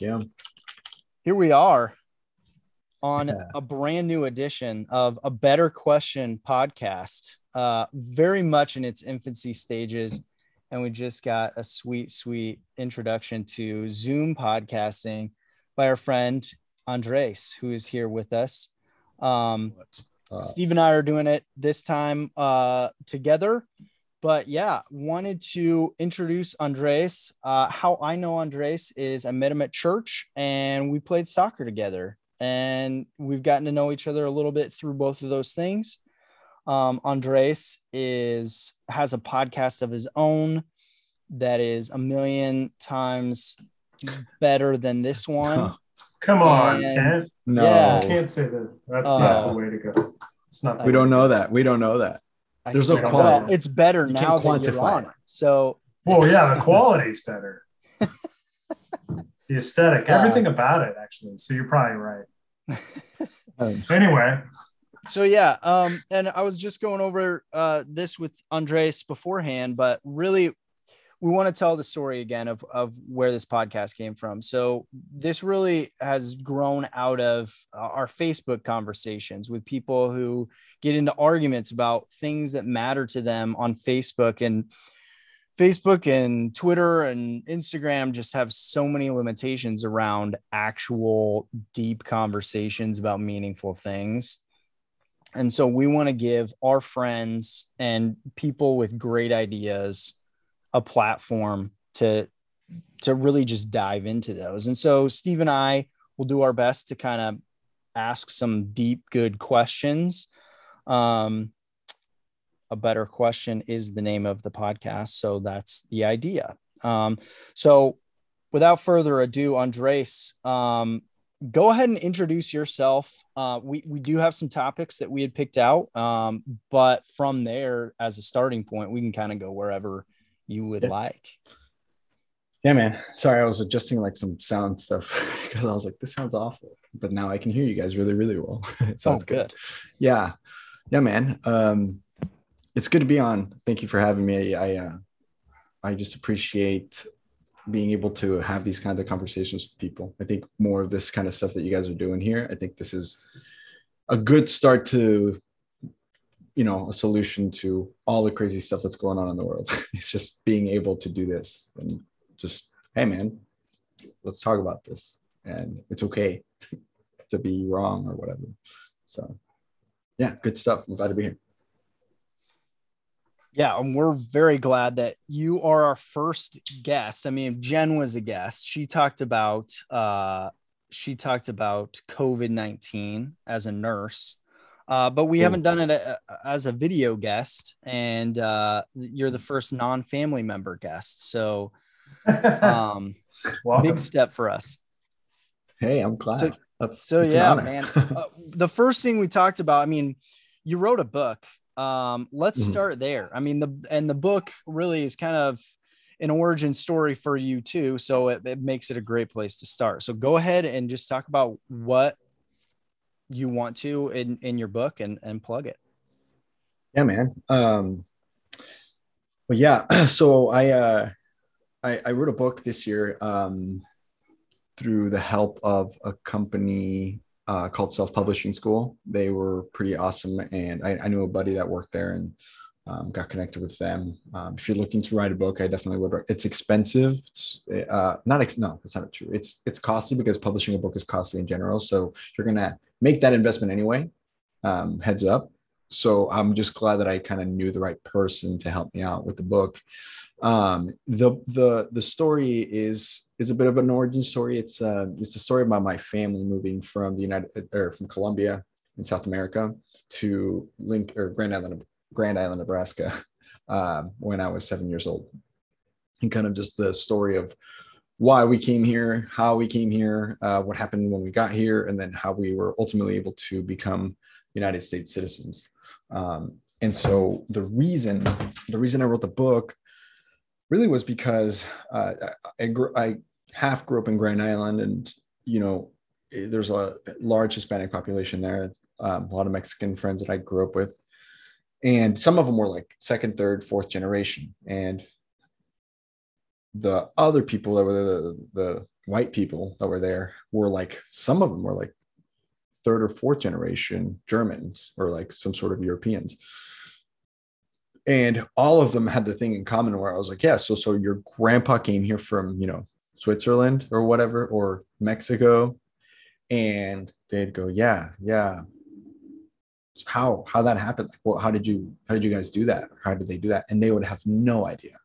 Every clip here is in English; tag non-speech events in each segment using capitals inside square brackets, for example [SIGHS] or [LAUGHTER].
Yeah. Here we are on Yeah. a brand new edition of a Better Question podcast, uh, very much in its infancy stages. And we just got a sweet, sweet introduction to Zoom podcasting by our friend Andres, who is here with us. Um, Steve and I are doing it this time uh, together. But yeah, wanted to introduce Andres. Uh, how I know Andres is I met him at church and we played soccer together. And we've gotten to know each other a little bit through both of those things. Um, Andres is has a podcast of his own that is a million times better than this one. [LAUGHS] Come on, And- Kent. no, Yeah. You can't say that. That's Oh. not the way to go. It's not. the we don't know that. We don't know that. I There's no quality. Well, it's better You now can't you're on it. So Well, yeah, the [LAUGHS] quality's better. the aesthetic, Uh, everything about it, actually. So you're probably right. Um, [LAUGHS] Anyway, so yeah um and i was just going over uh this with andres beforehand but really we want to tell the story again of of where this podcast came from so this really has grown out of uh, our facebook conversations with people who get into arguments about things that matter to them on facebook and Facebook and Twitter and Instagram just have so many limitations around actual deep conversations about meaningful things. And so we want to give our friends and people with great ideas a platform to to really just dive into those. And so Steve and I will do our best to kind of ask some deep good questions. Um a better question is the name of the podcast. So that's the idea. Um, so without further ado, Andres, um, go ahead and introduce yourself. Uh, we, we do have some topics that we had picked out, um, but from there, as a starting point, we can kind of go wherever you would Yeah. like. yeah, man. Sorry, I was adjusting like some sound stuff [LAUGHS] because I was like, this sounds awful. But now I can hear you guys really, really well. [LAUGHS] it sounds Oh, good. Yeah. Yeah, man. Um, it's good to be on. Thank you for having me. I uh, I just appreciate being able to have these kind of conversations with people. I think more of this kind of stuff that you guys are doing here. I think this is a good start to you know a solution to all the crazy stuff that's going on in the world. [LAUGHS] it's just being able to do this and just hey man, let's talk about this. And it's okay [LAUGHS] to be wrong or whatever. So yeah, good stuff. I'm glad to be here. Yeah, and we're very glad that you are our first guest. I mean, Jen was a guest. She talked about uh she talked about COVID-19 as a nurse. Uh, but we Cool. haven't done it uh, as a video guest, and uh, you're the first non-family member guest. So, [LAUGHS] um, big step for us. Hey, I'm glad. So- that's So an yeah, man. [LAUGHS] Uh, the first thing we talked about, I mean, you wrote a book. Um, let's Mhm. start there. I mean, the and the book really is kind of an origin story for you too, so it, it makes it a great place to start. So go ahead and just talk about what you want to in in your book and and plug it. yeah, man. Um, well, yeah. [CLEARS THROAT] So I, uh, I I wrote a book this year um, through the help of a company uh, called Self Publishing School. They were pretty awesome, and I, I knew a buddy that worked there and um, got connected with them. Um, if you're looking to write a book, I definitely would. It's expensive. It's uh, not ex- no, that's not true. It's it's costly because publishing a book is costly in general. So you're gonna make that investment anyway. Um, heads up. So I'm just glad that I kind of knew the right person to help me out with the book. Um, the the the story is is a bit of an origin story. It's uh it's a story about my family moving from the United or from Colombia in South America to Link or Grand Island Grand Island, Nebraska, [LAUGHS] um, when I was seven years old, and kind of just the story of why we came here, how we came here, uh, what happened when we got here, and then how we were ultimately able to become United States citizens. Um, and so the reason the reason I wrote the book really was because uh, I, I, I half grew up in Grand Island, and you know there's a large Hispanic population there, um, a lot of Mexican friends that I grew up with, and some of them were like second, third, fourth generation, and the other people that were the, the white people that were there were like some of them were like third or fourth generation Germans or like some sort of Europeans. And all of them had the thing in common where I was like, yeah, so so your grandpa came here from, you know, Switzerland or whatever, or Mexico. And they'd go, yeah, yeah. How how that happened? Well, how did you how did you guys do that? How did they do that? And they would have no idea.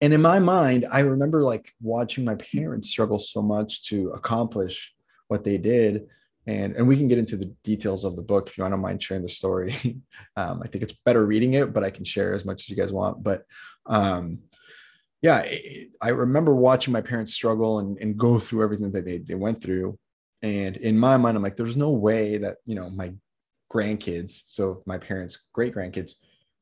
And in my mind, I remember like watching my parents struggle so much to accomplish what they did. And, and we can get into the details of the book if you don't mind sharing the story. [LAUGHS] um, I think it's better reading it, but I can share as much as you guys want. But um, yeah, I remember watching my parents struggle and, and go through everything that they, they went through. And in my mind, I'm like, there's no way that, you know, my grandkids, so my parents' great grandkids,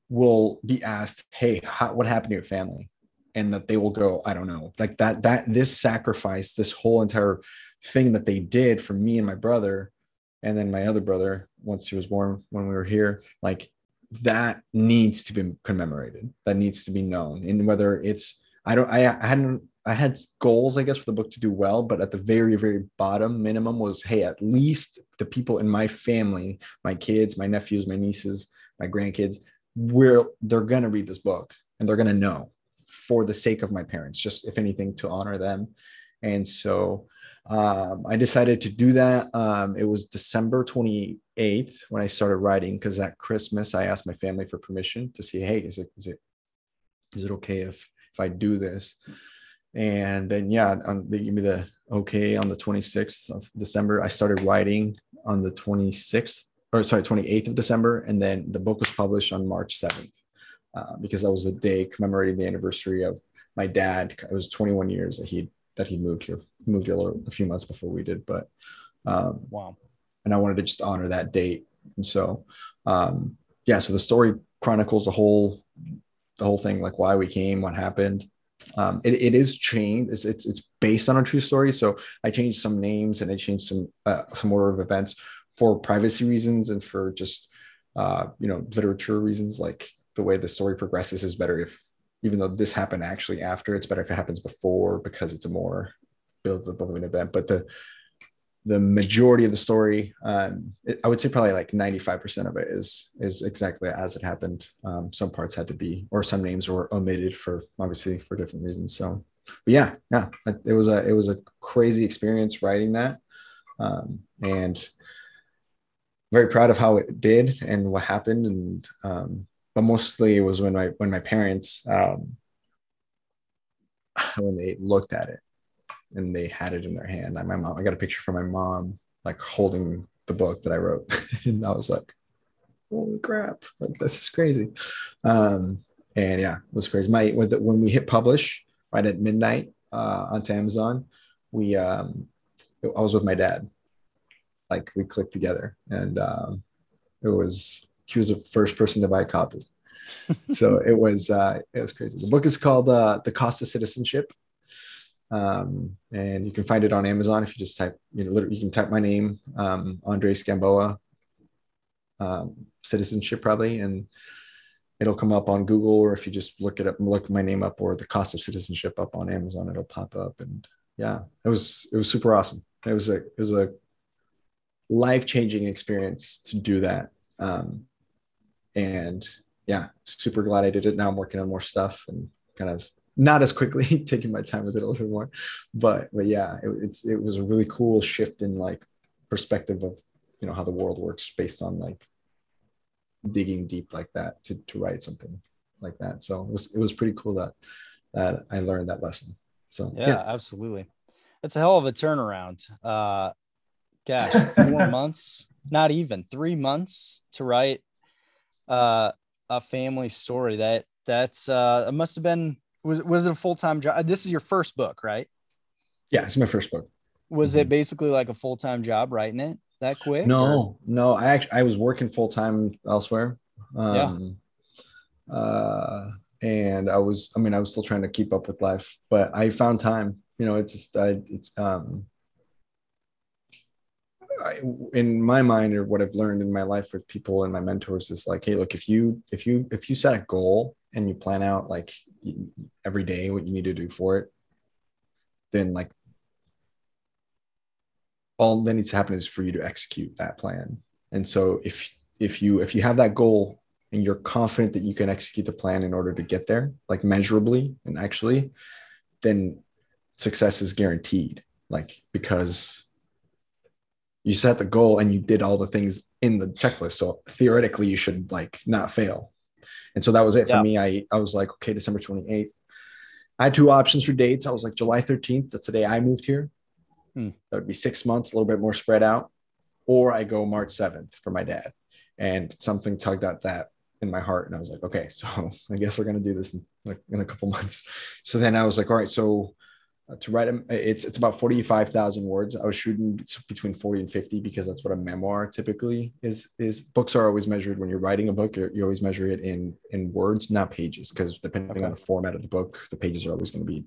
will be asked, hey, how, what happened to your family? and that they will go i don't know. Like that that this sacrifice this whole entire thing that they did for me and my brother and then my other brother once he was born when we were here like that needs to be commemorated. That needs to be known. And whether it's i don't i, I hadn't i had goals i guess for the book to do well but at the very very bottom minimum was hey at least the people in my family my kids my nephews my nieces my grandkids we're they're gonna read this book and they're gonna know for the sake of my parents, just if anything, to honor them. And so um, I decided to do that. Um, it was December 28th when I started writing because at Christmas I asked my family for permission to see, hey, is it is it is it okay if if I do this? And then yeah, um, they give me the okay on the 26th of December. I started writing on the 26th or sorry 28th of December, and then the book was published on March 7th. Uh, because that was the day commemorating the anniversary of my dad. It was 21 years that he that he moved here, moved here a few months before we did. But um, wow, and I wanted to just honor that date. And so, um, yeah, so the story chronicles the whole the whole thing, like why we came, what happened. Um, it, it is changed. It's, it's it's based on a true story. So I changed some names and I changed some uh, some order of events for privacy reasons and for just uh, you know literature reasons. Like the way the story progresses is better if even though this happened actually after it's better if it happens before because it's a more build up of an event but the the majority of the story um, it, i would say probably like 95% of it is is exactly as it happened. Um, some parts had to be or some names were omitted for obviously for different reasons. So but yeah yeah it was a it was a crazy experience writing that. Um, and very proud of how it did and what happened. And um, but mostly it was when my when my parents um, when they looked at it and they had it in their hand. my mom, I got a picture from my mom like holding the book that I wrote, [LAUGHS] and I was like, "Holy crap! Like this is crazy." Um, and yeah, it was crazy. My when, the, when we hit publish right at midnight uh, onto Amazon, we um, I was with my dad. Like we clicked together, and um, it was he was the first person to buy a copy. [LAUGHS] so it was uh, it was crazy. The book is called uh, "The Cost of Citizenship," um, and you can find it on Amazon if you just type you know you can type my name um, Andres Gamboa um, citizenship probably and it'll come up on Google or if you just look it up look my name up or the cost of citizenship up on Amazon it'll pop up. And yeah it was it was super awesome. It was a it was a life changing experience to do that. Um, and yeah, super glad I did it. Now I'm working on more stuff and kind of not as quickly, [LAUGHS] taking my time with it a little bit more. But but yeah, it, it's it was a really cool shift in like perspective of you know how the world works based on like digging deep like that to to write something like that. So it was it was pretty cool that that I learned that lesson. So yeah, yeah. absolutely. It's a hell of a turnaround. Uh gosh, [LAUGHS] four months, not even three months to write uh a family story. That that's uh it must have been was was it a full-time job? This is your first book, right? Yeah, it's my first book. Was mm-hmm. it basically like a full-time job writing it that quick? No, or? no. I actually I was working full-time elsewhere. Um yeah. uh and I was I mean I was still trying to keep up with life, but I found time. You know, it's just I it's um I, in my mind or what I've learned in my life with people and my mentors is like, hey, look, if you if you if you set a goal and you plan out like every day what you need to do for it, then like all that needs to happen is for you to execute that plan. And so if if you if you have that goal and you're confident that you can execute the plan in order to get there, like measurably and actually, then success is guaranteed. Like because you set the goal and you did all the things in the checklist. So theoretically, you should like not fail. And so that was it yeah. for me. I I was like, okay, December 28th. I had two options for dates. I was like July 13th. That's the day I moved here. Hmm. That would be six months, a little bit more spread out. Or I go March 7th for my dad. And something tugged at that in my heart. And I was like, okay, so [LAUGHS] I guess we're going to do this in, like, in a couple months. So then I was like, all right, so Uh, to write them, uh, it's, it's about 45,000 words. I was shooting between 40 and 50 because that's what a memoir typically is, is books are always measured when you're writing a book, you always measure it in, in words, not pages. Cause depending okay. on the format of the book, the pages are always going to be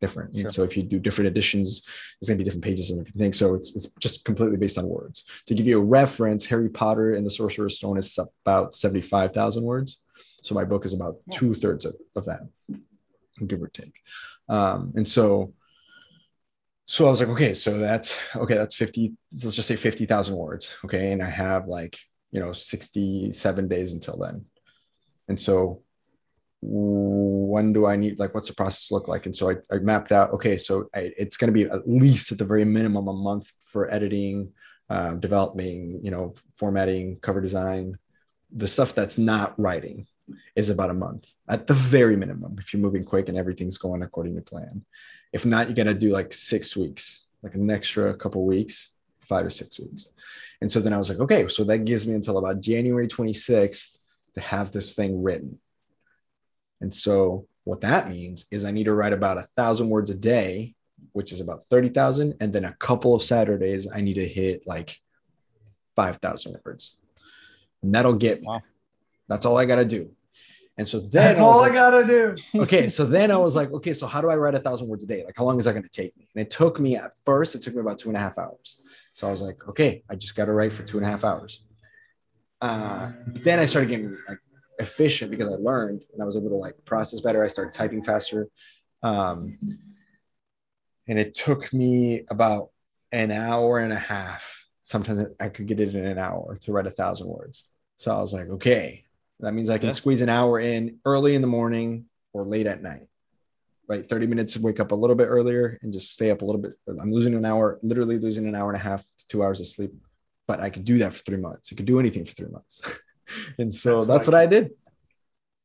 different. Sure. so if you do different editions, there's going to be different pages and everything. So it's, it's just completely based on words. To give you a reference, Harry Potter and the Sorcerer's Stone is about 75,000 words. So my book is about yeah. two thirds of, of that, give or take. Um, and so, so I was like, okay, so that's okay. That's 50, let's just say 50,000 words. Okay. And I have like, you know, 67 days until then. And so when do I need, like, what's the process look like? And so I, I mapped out, okay, so I, it's going to be at least at the very minimum a month for editing, uh, developing, you know, formatting, cover design, the stuff that's not writing is about a month at the very minimum if you're moving quick and everything's going according to plan. If not, you got to do like six weeks, like an extra couple weeks, five or six weeks. And so then I was like, okay, so that gives me until about January 26th to have this thing written. And so what that means is I need to write about a thousand words a day, which is about 30,000. And then a couple of Saturdays, I need to hit like 5,000 words. And that'll get. Wow. That's all I got to do. And so then that's I all like, I gotta do. [LAUGHS] okay. So then I was like, okay, so how do I write a thousand words a day? Like, how long is that going to take me? And it took me at first, it took me about two and a half hours. So I was like, okay, I just got to write for two and a half hours. Uh, then I started getting like efficient because I learned and I was able to like process better. I started typing faster. Um, and it took me about an hour and a half. Sometimes I could get it in an hour to write a thousand words. So I was like, okay, that means I can yeah. squeeze an hour in early in the morning or late at night. Right, 30 minutes to wake up a little bit earlier and just stay up a little bit. I'm losing an hour, literally losing an hour and a half to two hours of sleep. But I could do that for three months. I could do anything for three months. [LAUGHS] and so that's, that's what I did.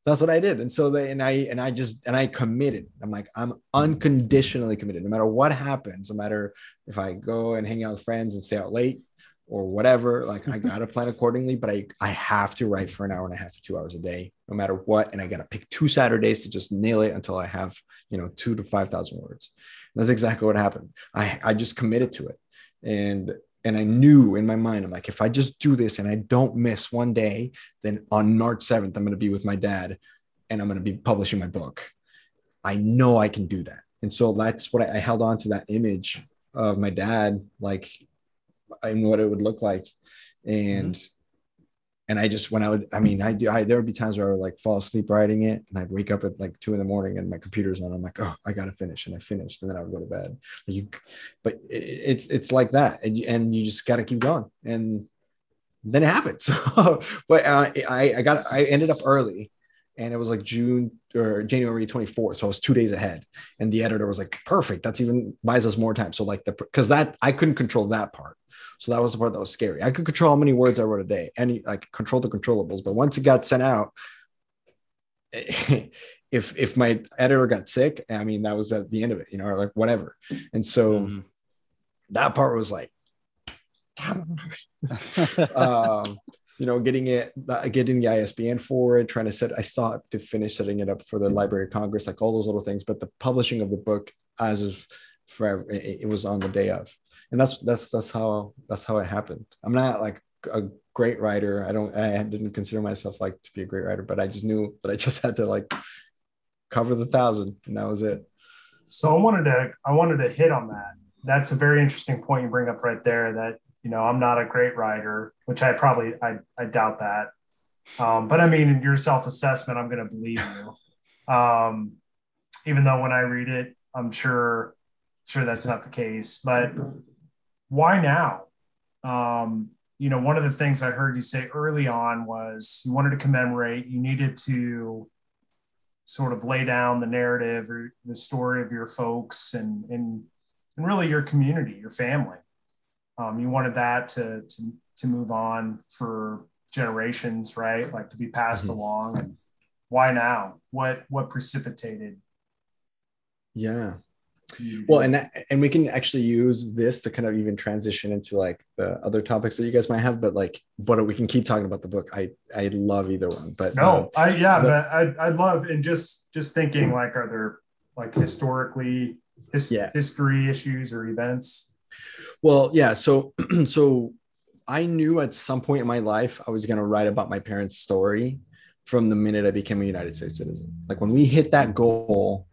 That's what I did. And so they and I and I just and I committed. I'm like, I'm unconditionally committed. No matter what happens, no matter if I go and hang out with friends and stay out late or whatever, like I [LAUGHS] gotta plan accordingly, but I I have to write for an hour and a half to two hours a day, no matter what. And I gotta pick two Saturdays to just nail it until I have, you know, two to five thousand words. And that's exactly what happened. I I just committed to it. And and I knew in my mind, I'm like, if I just do this and I don't miss one day, then on March 7th, I'm going to be with my dad and I'm going to be publishing my book. I know I can do that. And so that's what I, I held on to that image of my dad, like, and what it would look like. And mm-hmm and I just when I would, I mean, I do. I there would be times where I would like fall asleep writing it, and I'd wake up at like two in the morning, and my computer's on. I'm like, oh, I gotta finish, and I finished, and then I would go to bed. You, but it, it's it's like that, and you, and you just gotta keep going, and then it happens. [LAUGHS] but uh, I I got I ended up early, and it was like June or January 24th. So I was two days ahead. And the editor was like, perfect. That's even buys us more time. So like the because that I couldn't control that part. So that was the part that was scary. I could control how many words I wrote a day and like control the controllables. But once it got sent out, [LAUGHS] if if my editor got sick, I mean that was at the end of it, you know, or like whatever. And so mm-hmm. that part was like [LAUGHS] um, you know, getting it, uh, getting the ISBN for it, trying to set, I still have to finish setting it up for the mm-hmm. Library of Congress, like all those little things. But the publishing of the book, as of forever, it, it was on the day of and that's that's that's how that's how it happened. I'm not like a great writer. I don't I didn't consider myself like to be a great writer, but I just knew that I [LAUGHS] just had to like cover the thousand, and that was it. So I wanted to I wanted to hit on that. That's a very interesting point you bring up right there. That you know I'm not a great writer, which I probably I I doubt that. Um, but I mean, in your self assessment, I'm going to believe you. Um, even though when I read it, I'm sure sure that's not the case. But why now? Um, you know, one of the things I heard you say early on was you wanted to commemorate, you needed to sort of lay down the narrative or the story of your folks and and, and really your community, your family. Um, you wanted that to, to to move on for generations, right? Like to be passed mm-hmm. along. And why now? What what precipitated? Yeah, well and and we can actually use this to kind of even transition into like the other topics that you guys might have but like but we can keep talking about the book i i love either one but no um, i yeah the, but i i love and just just thinking like are there like historically his, yeah. history issues or events well yeah so [CLEARS THROAT] so i knew at some point in my life i was going to write about my parents story from the minute i became a united states citizen like when we hit that goal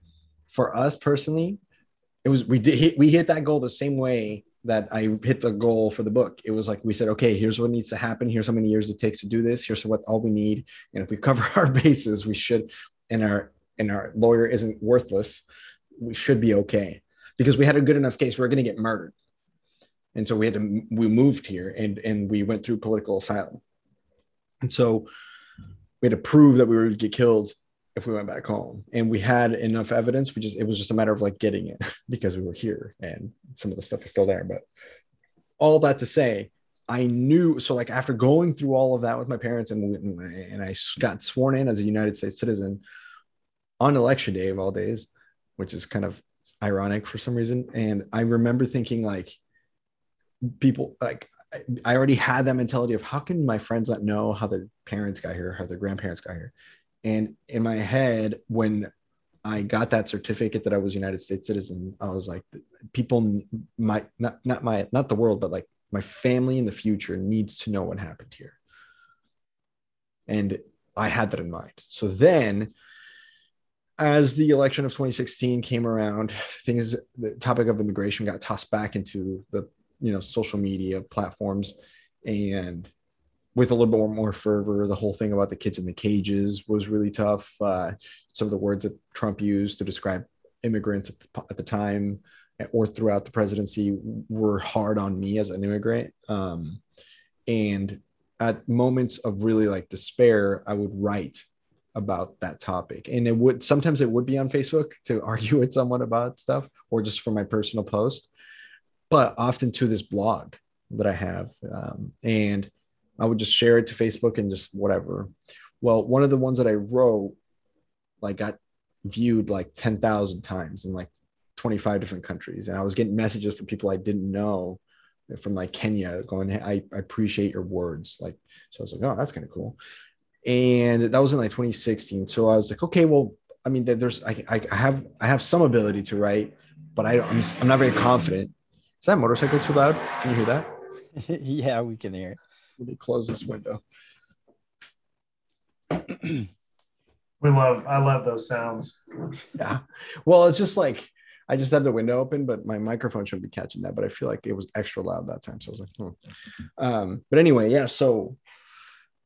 for us personally it was we did hit, we hit that goal the same way that I hit the goal for the book. It was like we said, okay, here's what needs to happen. Here's how many years it takes to do this. Here's what all we need. And if we cover [LAUGHS] our bases, we should. And our and our lawyer isn't worthless. We should be okay because we had a good enough case. We are going to get murdered, and so we had to. We moved here and and we went through political asylum, and so we had to prove that we would get killed if we went back home. And we had enough evidence we just it was just a matter of like getting it [LAUGHS] because we were here and some of the stuff is still there. But all that to say i knew so like after going through all of that with my parents and and i got sworn in as a united states citizen on election day of all days which is kind of ironic for some reason. And i remember thinking like people like I already had that mentality of how can my friends not know how their parents got here, how their grandparents got here. And in my head, when I got that certificate that I was United States citizen, I was like, people might not not my not the world, but like my family in the future needs to know what happened here. And I had that in mind. So then as the election of 2016 came around, things the topic of immigration got tossed back into the you know social media platforms and with a little bit more fervor. The whole thing about the kids in the cages was really tough. Uh, some of the words that Trump used to describe immigrants at the, at the, time or throughout the presidency were hard on me as an immigrant. Um, and at moments of really like despair, I would write about that topic. And it would sometimes it would be on Facebook to [LAUGHS] argue with someone about stuff or just for my personal post, but often to this blog that I have. Um, and I would just share it to Facebook and just whatever. Well, one of the ones that I wrote, like got viewed like 10,000 times in like 25 different countries. And I was getting messages from people I didn't know from like Kenya going, hey, I, I appreciate your words. Like, so I was like, oh, that's kind of cool. And that was in like 2016. So I was like, okay, well, I mean, there's, I, I have, I have some ability to write, but I don't, I'm, I'm not very confident. Is that motorcycle too loud? Can you hear that? [LAUGHS] yeah, we can hear it. Let me close this window. [CLEARS THROAT] we love, I love those sounds. Yeah. Well, it's just like, I just had the window open, but my microphone shouldn't be catching that. But I feel like it was extra loud that time. So I was like, hmm. um, but anyway, yeah. So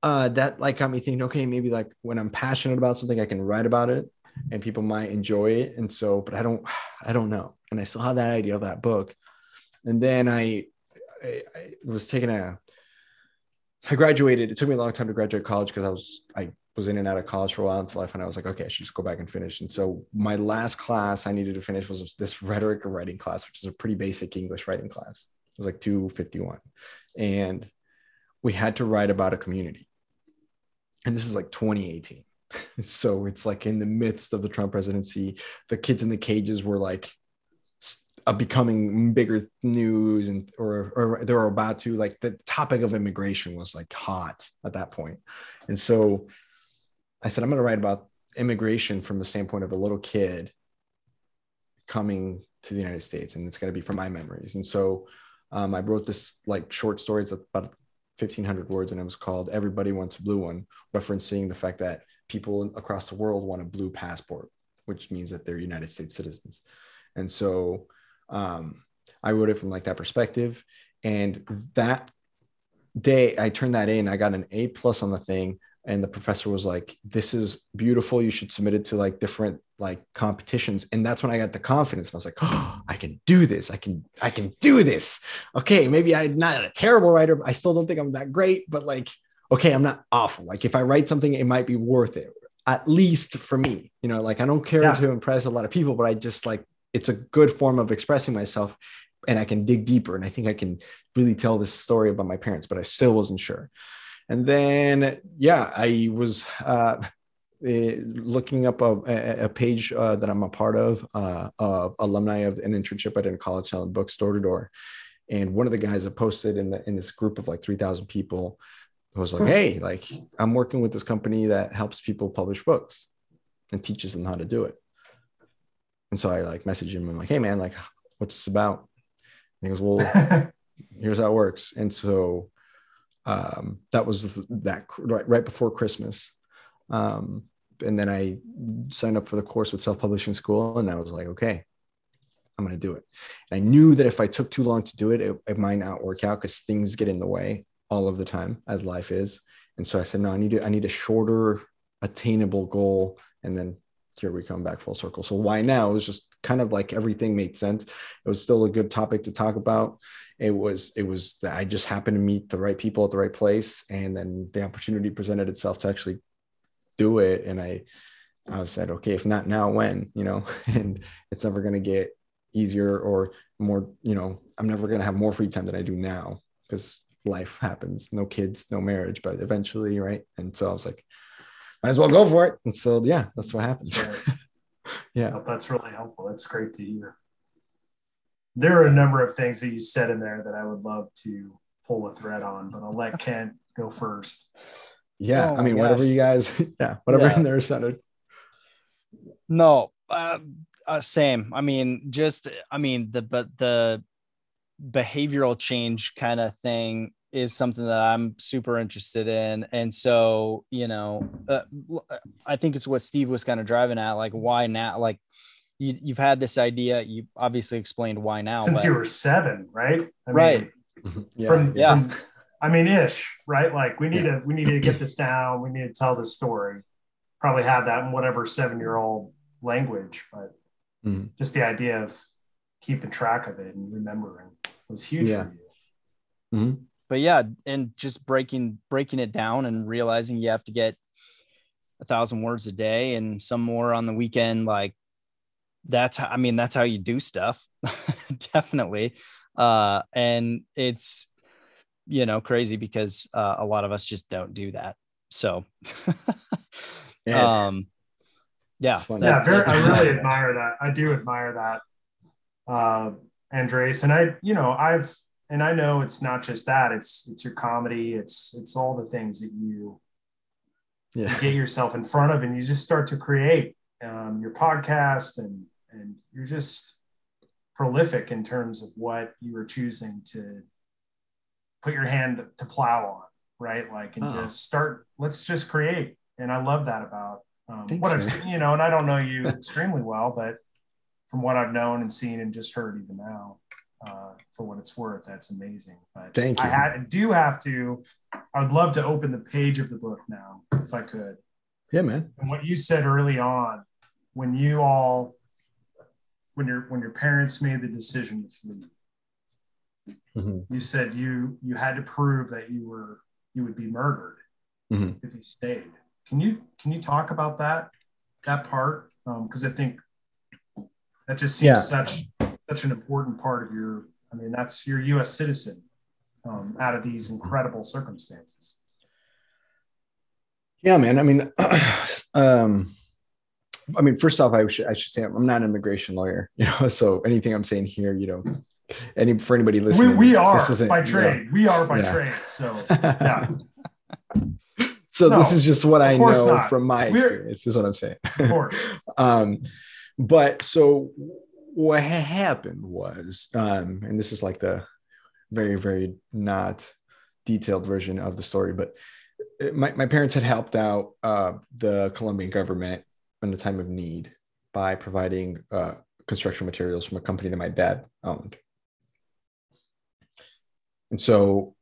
uh, that like got me thinking, okay, maybe like when I'm passionate about something, I can write about it and people might enjoy it. And so, but I don't, [SIGHS] I don't know. And I still had that idea of that book. And then I, I, I was taking a I graduated. It took me a long time to graduate college because I was I was in and out of college for a while until I found I was like, okay, I should just go back and finish. And so my last class I needed to finish was this rhetoric writing class, which is a pretty basic English writing class. It was like 251. And we had to write about a community. And this is like 2018. [LAUGHS] so it's like in the midst of the Trump presidency, the kids in the cages were like uh, becoming bigger news and or or they were about to like the topic of immigration was like hot at that point. And so i said i'm going to write about immigration from the standpoint of a little kid coming to the united states and it's going to be from my memories. And so um, i wrote this like short story it's about 1500 words and it was called everybody wants a blue one referencing the fact that people across the world want a blue passport which means that they're united states citizens. And so um, I wrote it from like that perspective. And that day I turned that in, I got an A plus on the thing. and the professor was like this is beautiful. You should submit it to like different like competitions. And that's when i got the confidence. I was like oh i can do this. I can i can do this. Okay maybe i'm not a terrible writer. I still don't think i'm that great. But like okay i'm not awful. Like if i write something it might be worth it at least for me. You know like i don't care yeah. to impress a lot of people but i just like it's a good form of expressing myself and i can dig deeper and i think i can really tell this story about my parents but i still wasn't sure and then, yeah, I was uh, eh, looking up a, a page uh, that I'm a part of, uh, of alumni of an internship I did in college selling books door to door. And one of the guys that posted in the in this group of like 3,000 people was like, "Hey, like I'm working with this company that helps people publish books and teaches them how to do it." And so I like messaged him. I'm like, "Hey, man, like, what's this about?" And he goes, "Well, [LAUGHS] here's how it works." And so um, that was that right, right before Christmas. Um, and then I signed up for the course with self publishing school, and I was like, okay, I'm going to do it. And I knew that if I took too long to do it, it, it might not work out because things get in the way all of the time, as life is. And so I said, no, I need to, I need a shorter, attainable goal, and then here we come back full circle. So why now? It was just kind of like everything made sense. It was still a good topic to talk about it was it was that I just happened to meet the right people at the right place, and then the opportunity presented itself to actually do it. And I I said, okay, if not now, when? You know, [LAUGHS] and it's never going to get easier or more. You know, I'm never going to have more free time than I do now because life happens. No kids, no marriage, but eventually, right? And so I was like, might as well go for it. And so yeah, that's what happens. That's right. [LAUGHS] yeah, that's really helpful. That's great to hear there are a number of things that you said in there that I would love to pull a thread on, but I'll let Kent go first. Yeah, oh I mean, gosh. whatever you guys, [LAUGHS] yeah, whatever yeah. in there centered. No, uh, uh, same. I mean, just I mean the but the behavioral change kind of thing is something that I'm super interested in. And so, you know, uh, I think it's what Steve was kind of driving at. Like, why now? Like, you, have had this idea. You obviously explained why now. Since but... you were seven, right? I right. Mean, yeah. From, yeah. From, I mean, ish, right? Like we need yeah. to we need to get this down. We need to tell this story. Probably have that in whatever seven year old language, but mm-hmm. just the idea of keeping track of it and remembering was huge yeah. for you. Mm-hmm. But yeah, and just breaking breaking it down and realizing you have to get a thousand words a day and some more on the weekend, like that's how, I mean, that's how you do stuff. [LAUGHS] Definitely. Uh, and it's, you know, crazy because uh, a lot of us just don't do that. So, [LAUGHS] um, yeah, yeah, very, I really [LAUGHS] admire that. I do admire that, uh, Andres. And I, you know, I've, and I know it's not just that. It's it's your comedy. It's it's all the things that you, yeah. you get yourself in front of, and you just start to create um, your podcast and and you're just prolific in terms of what you were choosing to put your hand to plow on right like and oh. just start let's just create and i love that about um, Thanks, what i've seen you know and i don't know you [LAUGHS] extremely well but from what i've known and seen and just heard even now uh, for what it's worth that's amazing but Thank you. i had, do have to i would love to open the page of the book now if i could yeah man and what you said early on when you all when your when your parents made the decision to flee mm-hmm. you said you you had to prove that you were you would be murdered mm-hmm. if you stayed can you can you talk about that that part because um, i think that just seems yeah. such such an important part of your i mean that's your us citizen um, out of these incredible circumstances yeah man i mean [CLEARS THROAT] um I mean, first off, I should I should say I'm not an immigration lawyer, [LAUGHS] you know. So anything I'm saying here, you know, any for anybody listening, we, we are by trade. You know, we are by yeah. trade. So [LAUGHS] yeah. so no, this is just what I know not. from my experience. Is what I'm saying. Of course. [LAUGHS] um, but so what happened was, um, and this is like the very very not detailed version of the story, but my, my parents had helped out uh, the Colombian government in a time of need by providing uh, construction materials from a company that my dad owned. And so,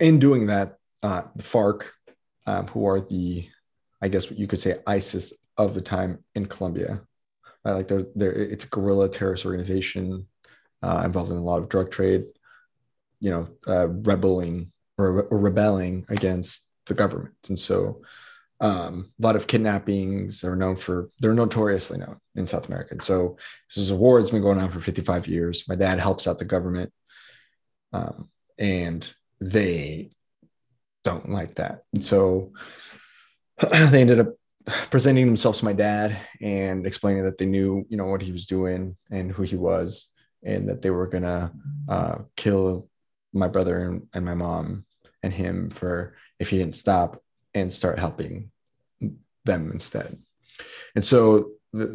in doing that, uh, the FARC um, who are the, I guess what you could say, ISIS of the time in Colombia. Right? Like they're, they're, it's a guerrilla terrorist organization uh, involved in a lot of drug trade, you know, uh, rebelling or, or rebelling against the government. And so um, a lot of kidnappings are known for, they're notoriously known in South America. And so this is a war that's been going on for 55 years. My dad helps out the government. Um, and they don't like that. And so [CLEARS THROAT] they ended up presenting themselves to my dad and explaining that they knew, you know, what he was doing and who he was, and that they were gonna uh, kill my brother and, and my mom and him for if he didn't stop and start helping them instead. And so the,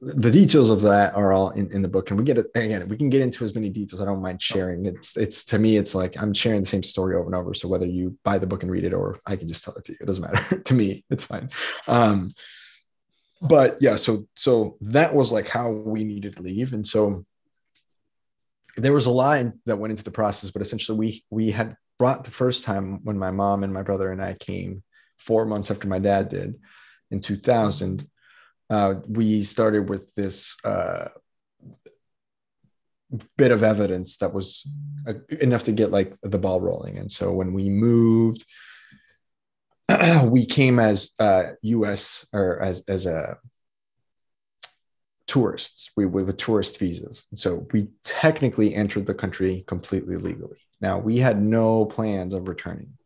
the the details of that are all in, in the book. And we get it again we can get into as many details. I don't mind sharing. It's it's to me it's like i'm sharing the same story over and over. So whether you buy the book and read it or i can just tell it to you. It doesn't matter. [LAUGHS] To me it's fine. Um but yeah so so that was like how we needed to leave. And so there was a lot that went into the process but essentially we we had brought the first time when my mom and my brother and i came four months after my dad did in 2000 uh, we started with this uh, bit of evidence that was uh, enough to get like the ball rolling. And so when we moved, [CLEARS THROAT] we came as U.S. Uh, or as as a tourists. We, we with tourist visas. So we technically entered the country completely legally. Now we had no plans of returning.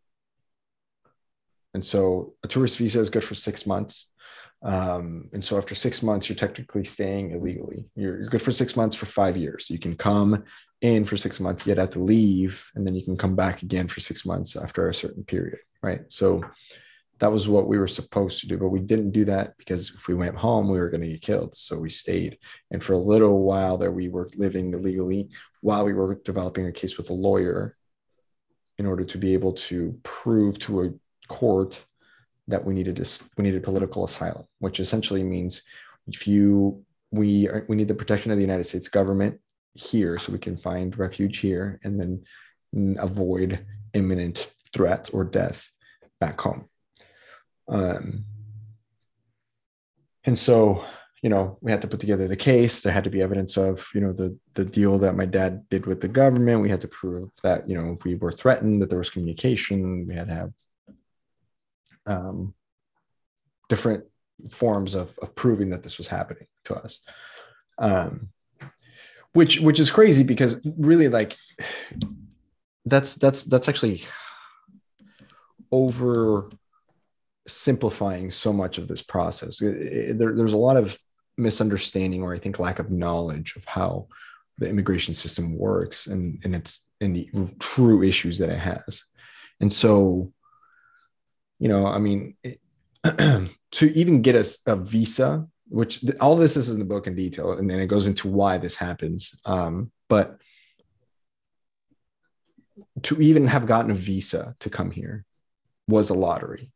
And so a tourist visa is good for six months. Um, and so after six months, you're technically staying illegally. You're, you're, good for six months for five years. You can come in for six months, yet have to leave, and then you can come back again for six months after a certain period, right? So that was what we were supposed to do, but we didn't do that because if we went home, we were going to get killed. So we stayed. And for a little while there, we were living illegally while we were developing a case with a lawyer in order to be able to prove to a court that we needed to, we needed political asylum, which essentially means if you we are, we need the protection of the United States government here, so we can find refuge here, and then avoid imminent threats or death back home. Um, and so, you know, we had to put together the case. There had to be evidence of, you know, the the deal that my dad did with the government. We had to prove that, you know, we were threatened, that there was communication. We had to have um, different forms of, of proving that this was happening to us. Um, which which is crazy because really like that's that's that's actually over simplifying so much of this process. It, it, there, there's a lot of misunderstanding or i think lack of knowledge of how the immigration system works and and it's in the true issues that it has. And so you know, I mean, it, [CLEARS THROAT] to even get a, a, visa, which all this is in the book in detail, and then it goes into why this happens. Um, but to even have gotten a visa to come here was a lottery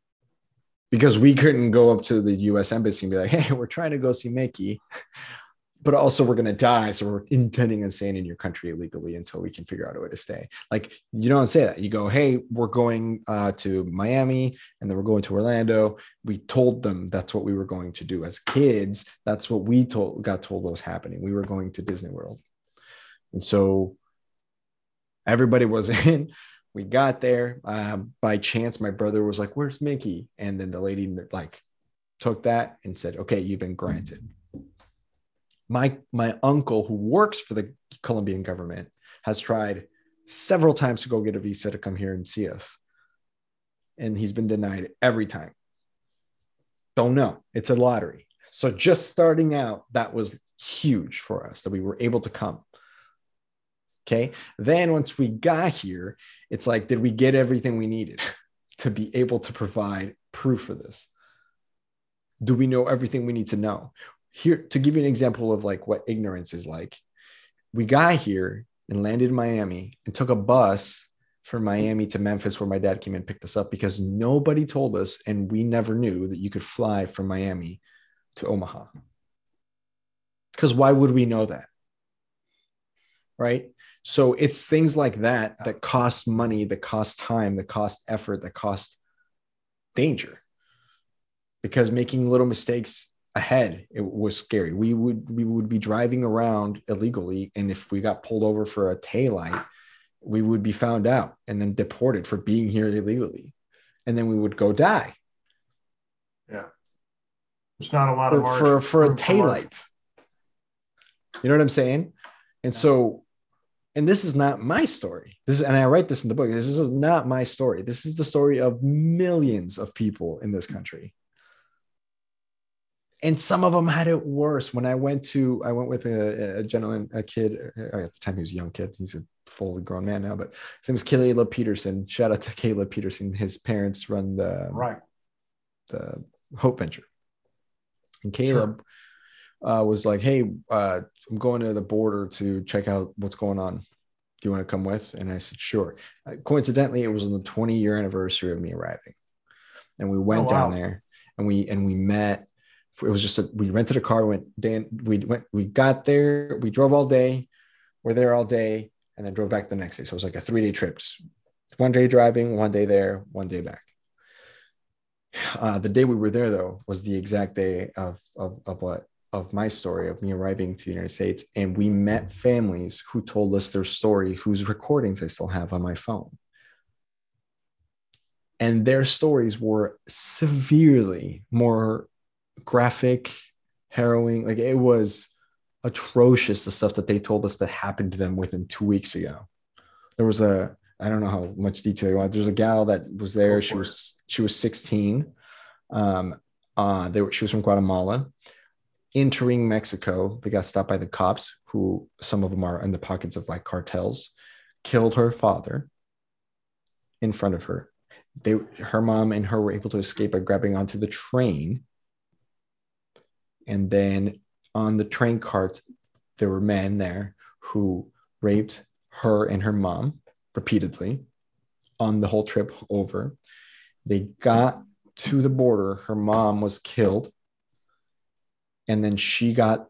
because we couldn't go up to the US embassy and be like, hey, we're trying to go see Mickey [LAUGHS] but also we're going to die. So we're intending on staying in your country illegally until we can figure out a way to stay. Like you don't say that. You go, hey, we're going uh, to Miami and then we're going to Orlando. We told them that's what we were going to do as kids. That's what we told got told what was happening. We were going to Disney World, and so everybody was [LAUGHS] in. We got there uh, by chance. My brother was like, "Where's Mickey?" And then the lady like took that and said, "Okay, you've been granted." My my uncle who works for the Colombian government has tried several times to go get a visa to come here and see us. And he's been denied every time. Don't know. It's a lottery. So just starting out that was huge for us that we were able to come. Okay? Then once we got here it's like did we get everything we needed to be able to provide proof for this? Do we know everything we need to know here to give you an example of like what ignorance is like we got here and landed in miami and took a bus from miami to memphis where my dad came and picked us up because nobody told us and we never knew that you could fly from miami to omaha. Because why would we know that? Right? So it's things like that that cost money that cost time that cost effort that cost danger. Because making little mistakes ahead it was scary. We would we would be driving around illegally and if we got pulled over for a tail light we would be found out and then deported for being here illegally. And then we would go die. Yeah. There's not a lot for, of for, for a tail light you know what i'm saying? And so and this is not my story. This is and i write this in the book this is not my story. This is the story of millions of people in this country and some of them had it worse. When I went to, I went with a, a gentleman, a kid. Uh, at the time, he was a young kid. He's a fully grown man now, but his name was Caleb Peterson. Shout out to Caleb Peterson. His parents run the right the Hope Venture, and Caleb sure. uh, was like, "Hey, uh, I'm going to the border to check out what's going on. Do you want to come with?" And I said, "Sure." Uh, coincidentally, it was on the 20 year anniversary of me arriving, and we went oh, wow. down there and we and we met it was just a, we rented a car went dan we went we got there we drove all day we're there all day and then drove back the next day. So it was like a three day trip just one day driving one day there one day back. Uh, the day we were there though was the exact day of, of, of what of my story of me arriving to the united states and we met families who told us their story whose recordings i still have on my phone. And their stories were severely more graphic, harrowing. Like it was atrocious the stuff that they told us that happened to them within two weeks ago. There was a I don't know how much detail you want. There's a gal that was there. She was she was 16. Um, uh, they were she was from Guatemala. Entering Mexico, they got stopped by the cops, who some of them are in the pockets of like cartels. Killed her father in front of her. They her mom and her were able to escape by grabbing onto the train and then on the train cart, there were men there who raped her and her mom repeatedly on the whole trip over. They got to the border. Her mom was killed. And then she got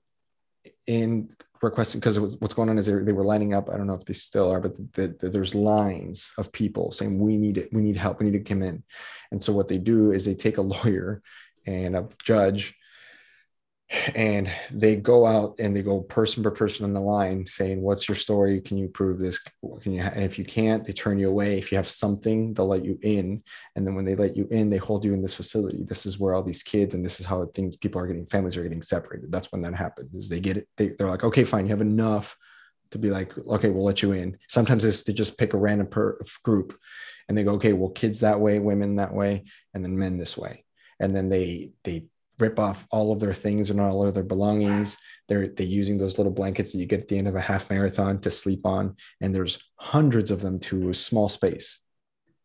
in requesting because what's going on is they, they were lining up. I don't know if they still are, but the, the, there's lines of people saying we need it, we need help, we need to come in. And so what they do is they take a lawyer and a judge and they go out and they go person per person on the line saying what's your story? Can you prove this? Can you and if you can't they turn you away. If you have something they'll let you in. And then when they let you in they hold you in this facility. This is where all these kids and this is how things people are getting families are getting separated. That's when that happens is they get it they, they're like okay fine. You have enough to be like okay we'll let you in. Sometimes it's to just pick a random per group and they go okay well kids that way women that way and then men this way. And then they they rip off all of their things and all of their belongings. They're they're using those little blankets that you get at the end of a half marathon to sleep on, and there's hundreds of them to a small space.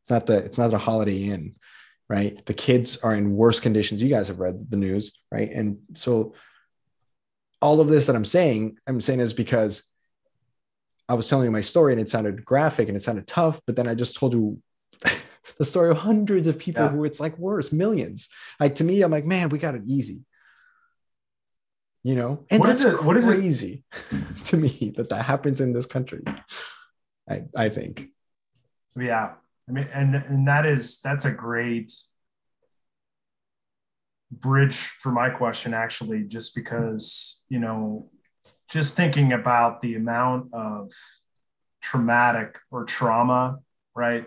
It's not the it's not a Holiday Inn, right? The kids are in worse conditions. You guys have read the news, right? And so all of this that I'm saying, I'm saying is because I was telling you my story and it sounded graphic and it sounded tough, but then I just told you [LAUGHS] the story of hundreds of people yeah. who it's like worse, millions. Like to me, I'm like, man, we got it easy. You know, and what that's is it? What is [LAUGHS] to me that that happens in this country. I I think. Yeah, I mean, and and that is that's a great bridge for my question actually just because you know just thinking about the amount of traumatic or trauma right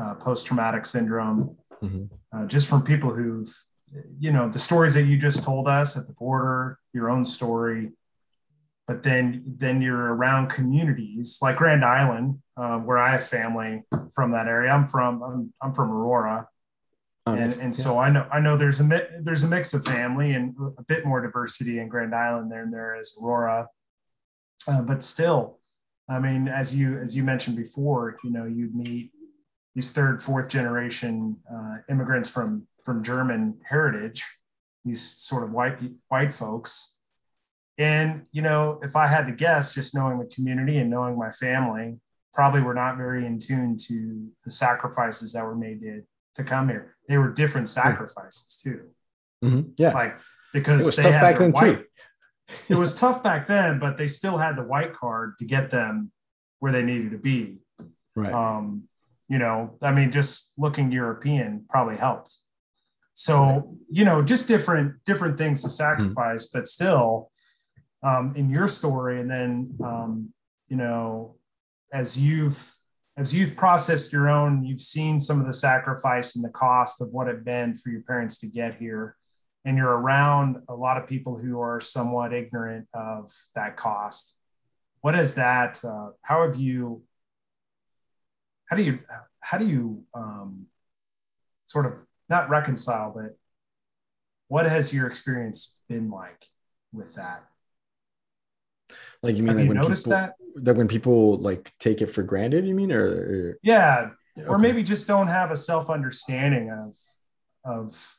uh, post traumatic syndrome, mm-hmm. uh, just from people who've, you know, the stories that you just told us at the border, your own story, but then then you're around communities like Grand Island, uh, where I have family from that area. I'm from I'm, I'm from Aurora, oh, and, and yeah. so I know I know there's a there's a mix of family and a bit more diversity in Grand Island than there is Aurora, uh, but still, I mean, as you as you mentioned before, you know, you'd meet these third, fourth generation uh, immigrants from from German heritage, these sort of white white folks. And you know, if I had to guess, just knowing the community and knowing my family, probably were not very in tune to the sacrifices that were made to, to come here. They were different sacrifices too. Mm-hmm. Yeah, like because it was tough back then white, too. it was tough back then, but they still had the white card to get them where they needed to be. Right. Um, you know, I mean, just looking European probably helped. so you know just different different things to sacrifice mm-hmm. but still um, in your story and then um, you know as you've as you've processed your own you've seen some of the sacrifice and the cost of what it been for your parents to get here and you're around a lot of people who are somewhat ignorant of that cost what is that uh, how have you how do you how do you um, sort of not reconcile but what has your experience been like with that? Like you mean have like you noticed people, that? that when people like take it for granted you mean or, or... yeah okay. or maybe just don't have a self understanding of of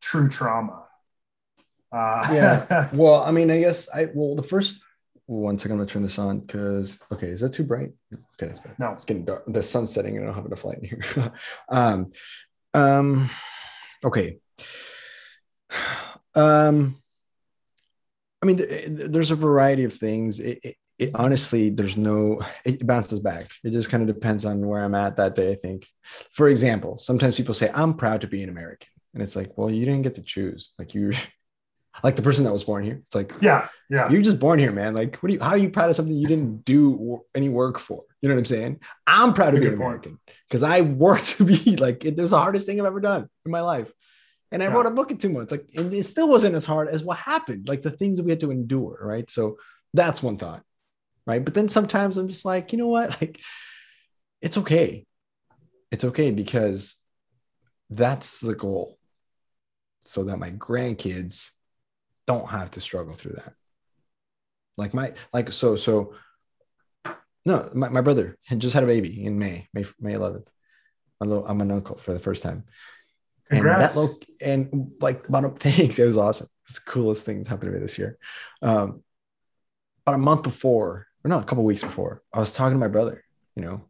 true trauma. Uh, yeah. [LAUGHS] Well i mean i guess i well the first one second, I'm gonna turn this on because okay, is that too bright? Okay, that's better. No, it's getting dark. The sun's setting, and I don't have enough light in here. [LAUGHS] um, um, okay. [SIGHS] Um, I mean, there's a variety of things. It, it, it, honestly, there's no. It bounces back. It just kind of depends on where I'm at that day. I think. For example, sometimes people say, "I'm proud to be an American," and it's like, well, you didn't get to choose. Like you like the person that was born here. It's like, yeah, yeah, you're just born here, man. Like, what do you? How are you proud of something you didn't do any work for? You know what I'm saying? I'm proud That's to be an American because I worked [LAUGHS] to be like it, it was the hardest thing I've ever done in my life, and I yeah. wrote a book in two months. Like, and it still wasn't as hard as what happened. Like the things that we had to endure, right? So that's one thought, right? But then sometimes I'm just like, you know what? [LAUGHS] Like, it's okay. It's okay because that's the goal so that my grandkids don't have to struggle through that. Like my like so so no, my, my brother had just had a baby in May, May May 11th. My little, I'm an uncle for the first time. Congrats. And that and like about [LAUGHS] thanks, it was awesome. It's the coolest things happened to me this year. Um, about a month before, or not a couple weeks before, I was talking to my brother, you know,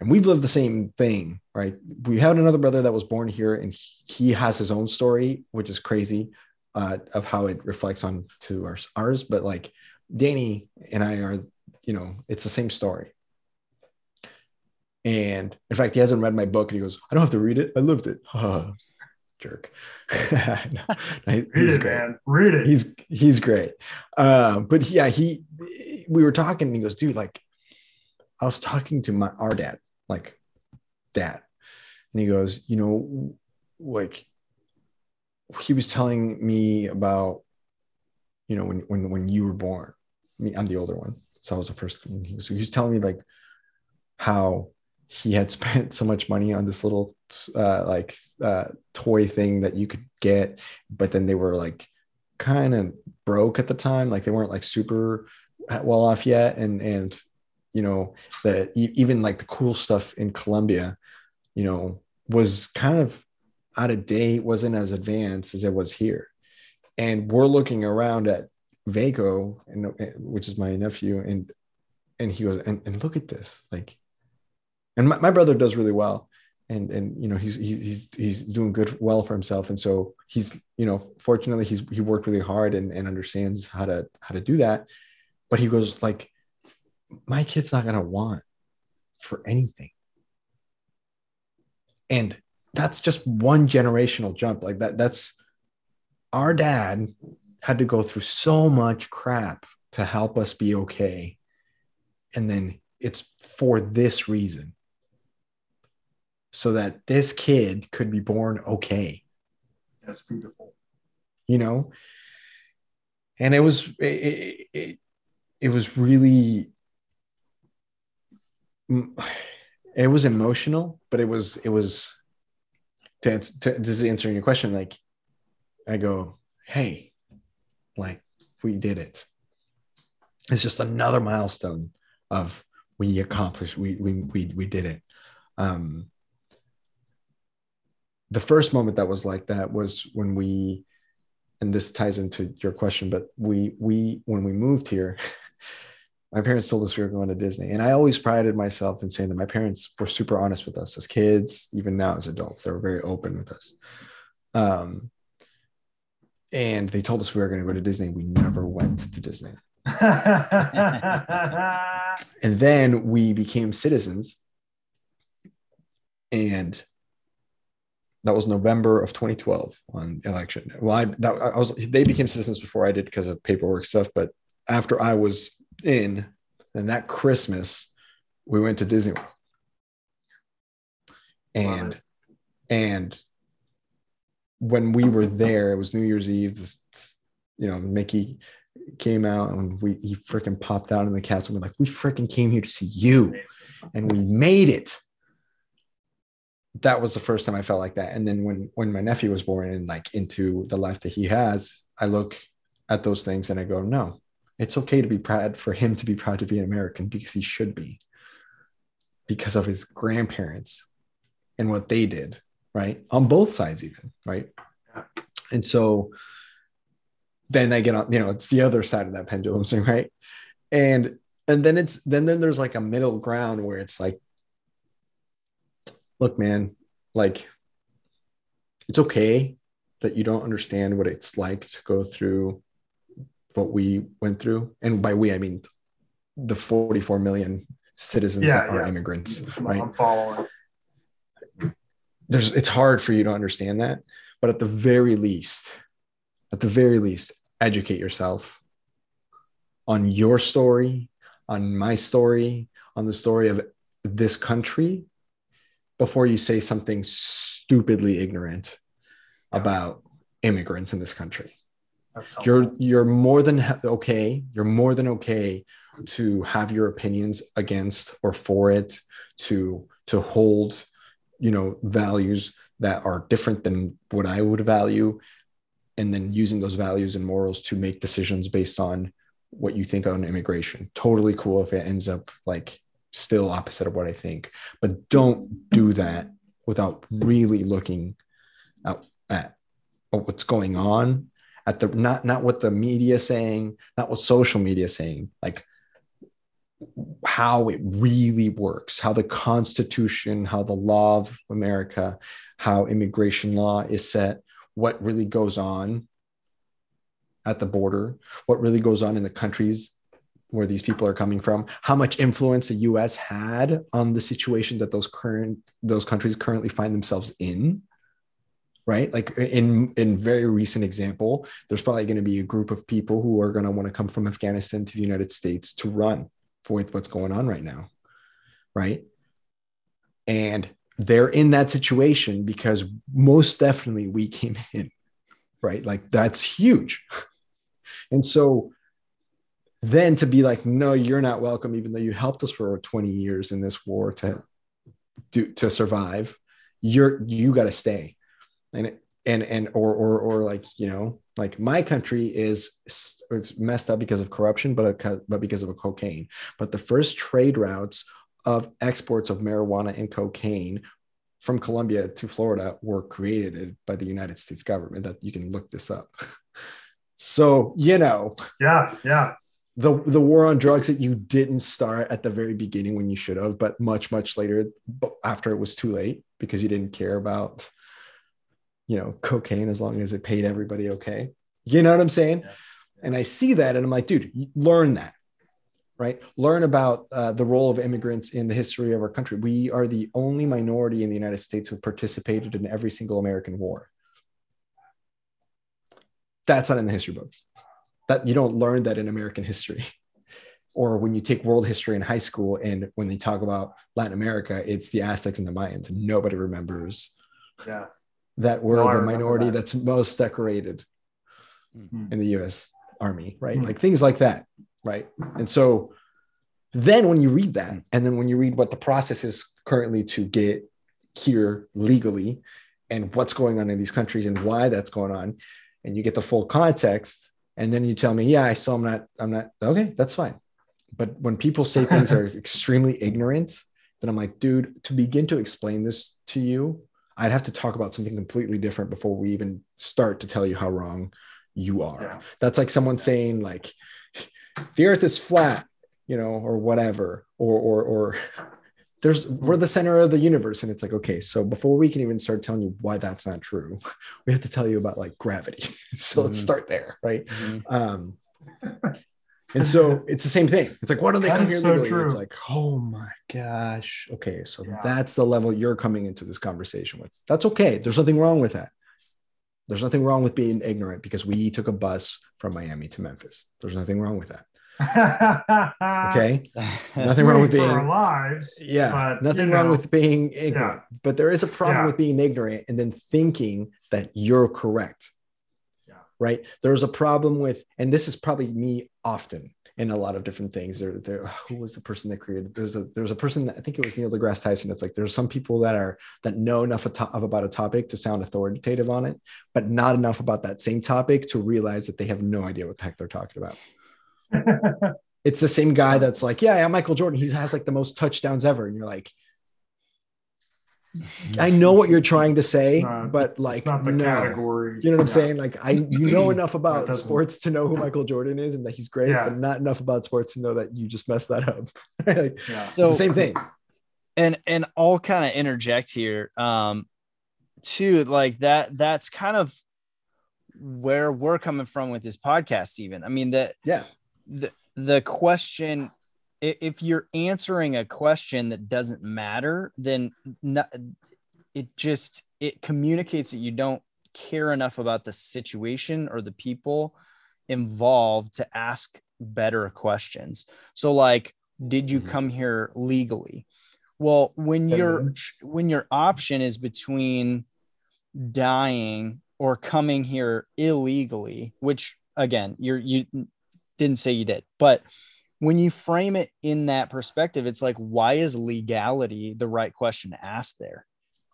and we've lived the same thing, right? We had another brother that was born here, and he, he has his own story, which is crazy uh, of how it reflects on to our, ours. But like Danny and I are, you know, it's the same story. And in fact, he hasn't read my book, and he goes, "I don't have to read it. I lived it." Jerk. [LAUGHS] no, read it, great. man. Read it. He's he's great. Uh, but yeah, he we were talking, and he goes, "Dude, like, I was talking to my our dad, like, dad, and he goes, you know, like he was telling me about, you know, when when when you were born. I mean, I'm the older one, so I was the first. He was, he was telling me like how he had [LAUGHS] spent so much money on this little uh, like uh, toy thing that you could get, but then they were like kind of broke at the time, like they weren't like super well off yet, and and you know the even like the cool stuff in Colombia, you know, was kind of out of date, wasn't as advanced as it was here. And we're looking around at Vaco, and, which is my nephew, and and he goes, and, and look at this, like, and my, my brother does really well, and and you know he's he's he's doing good well for himself, and so he's you know fortunately he's he worked really hard and, and understands how to how to do that, but he goes like, my kid's not gonna want for anything, and that's just one generational jump. Like that that's our dad had to go through so much crap to help us be okay. And then it's for this reason. So that this kid could be born okay. That's beautiful. You know? And it was it, it, it was really [SIGHS] it was emotional but it was it was to, to this is answering your question like i go hey like we did it. It's just another milestone of we accomplished we we we, we did it. Um the first moment that was like that was when we and this ties into your question but we we when we moved here [LAUGHS] my parents told us we were going to Disney. And I always prided myself in saying that my parents were super honest with us as kids, even now as adults. They were very open with us. Um, and they told us we were going to go to Disney. We never went to Disney. [LAUGHS] and then we became citizens. And that was November of 2012 on election. Well, I, that, I was they became citizens before I did because of paperwork stuff, but after I was in, And that Christmas we went to Disney World, and and when we were there, it was New Year's Eve. This, you know, Mickey came out and we he freaking popped out in the castle. We're like, we freaking came here to see you, and we made it that was the first time I felt like that. And then when when my nephew was born and like into the life that he has, I look at those things and I go, no, it's okay to be proud for him to be proud to be an American because he should be because of his grandparents and what they did, right? On both sides, even, right? And so then I get on, you know, it's the other side of that pendulum thing, right? And and then it's then then there's like a middle ground where it's like look, man, like it's okay that you don't understand what it's like to go through what we went through. And by we, I mean the 44 million citizens yeah, that are yeah. immigrants, right? I'm following. There's it's hard for you to understand that, but at the very least, at the very least, educate yourself on your story, on my story, on the story of this country, before you say something stupidly ignorant about immigrants in this country. You're you're more than okay. You're more than okay to have your opinions against or for it, to to hold, you know, values that are different than what I would value, and then using those values and morals to make decisions based on what you think on immigration. Totally cool if it ends up like still opposite of what I think. But don't do that without really looking at, at what's going on at the not not what the media is saying, not what social media is saying, like how it really works, how the Constitution, how the law of America, how immigration law is set, what really goes on at the border, what really goes on in the countries where these people are coming from, how much influence the US had on the situation that those current those countries currently find themselves in. Right? Like in in very recent example, there's probably going to be a group of people who are going to want to come from Afghanistan to the United States to run for what's going on right now. Right? And they're in that situation because most definitely we came [LAUGHS] in, right? Like that's huge. [LAUGHS] And so then to be like no you're not welcome even though you helped us for 20 years in this war to do to survive you're you got to stay and and and or or or like you know like my country is it's messed up because of corruption but uh, but because of a cocaine. But the first trade routes of exports of marijuana and cocaine from Colombia to Florida were created by the United States government that you can look this up. [LAUGHS] So you know. Yeah yeah. The the war on drugs that you didn't start at the very beginning when you should have, but much much later after it was too late because you didn't care about you know cocaine as long as it paid everybody okay. You know what I'm saying? Yeah. And I see that and I'm like, dude, learn that, right? Learn about uh, the role of immigrants in the history of our country. We are the only minority in the United States who participated in every single American war. That's not in the history books that you don't learn that in American history. [LAUGHS] or when you take world history in high school and when they talk about Latin America, it's the Aztecs and the Mayans. Nobody remembers yeah. That were no, the minority that. that's most decorated mm-hmm. in the US Army, right? Mm-hmm. Like things like that, right? And so then when you read that, and then when you read what the process is currently to get here legally and what's going on in these countries and why that's going on, and you get the full context, and then you tell me, yeah, I saw I'm not, I'm not okay, that's fine. But when people say things are [LAUGHS] extremely ignorant, then I'm like, dude, to begin to explain this to you, I'd have to talk about something completely different before we even start to tell you how wrong you are. Yeah. That's like someone saying like the earth is flat, you know, or whatever, or or or [LAUGHS] there's we're the center of the universe and it's like okay so before we can even start telling you why that's not true [LAUGHS] we have to tell you about like gravity [LAUGHS] so mm-hmm. let's start there right mm-hmm. um And so it's the same thing. It's like, why don't they That come here so legally? true. It's like, oh my gosh. Okay, so Yeah. that's the level you're coming into this conversation with. That's okay. There's nothing wrong with that. There's nothing wrong with being ignorant because we took a bus from Miami to Memphis. There's nothing wrong with that. [LAUGHS] Okay. [LAUGHS] Nothing wrong with being our lives. yeah, but, nothing wrong know, with being ignorant, but there is a problem Yeah. with being ignorant and then thinking that you're correct. Right. There's a problem with, and this is probably me often in a lot of different things. There, there. [SIGHS] Who was the person that created? There's a there's a person that I think it was Neil deGrasse Tyson. It's like there's some people that are that know enough of about a topic to sound authoritative on it, but not enough about that same topic to realize that they have no idea what the heck they're talking about. [LAUGHS] It's the same guy that's like, yeah, yeah, Michael Jordan. He has like the most touchdowns ever, and you're like, I know what you're trying to say, It's not- but like, it's not the no. category. You know what I'm Yeah. saying? Like, I you know [CLEARS THROAT] enough about sports to know who Michael Jordan is and that he's great, Yeah. but not enough about sports to know that you just messed that up. [LAUGHS] like, Yeah. So same thing. and and I'll kind of interject here um too like that that's kind of where we're coming from with this podcast even i mean the Yeah. the the question i- if you're answering a question that doesn't matter then no, it just it communicates that you don't care enough about the situation or the people involved to ask better questions. So like did you Mhm. come here legally? Well when your when your option is between dying or coming here illegally which again you're you didn't say you did but when you frame it in that perspective it's like why is legality the right question to ask there?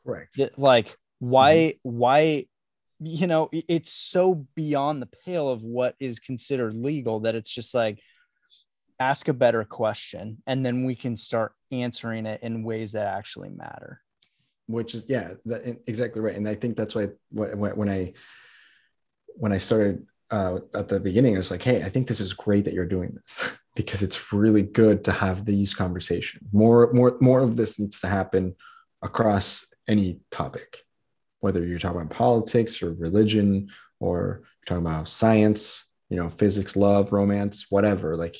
Correct. Like why why you know it's so beyond the pale of what is considered legal that it's just like ask a better question and then we can start answering it in ways that actually matter. Which is yeah that, exactly right and i think that's why when, when i when i started uh, at the beginning i was like hey i think this is great that you're doing this [LAUGHS] because it's really good to have these conversations. More more more of this needs to happen across any topic whether you're talking about politics or religion or you're talking about science you know physics love romance whatever. Like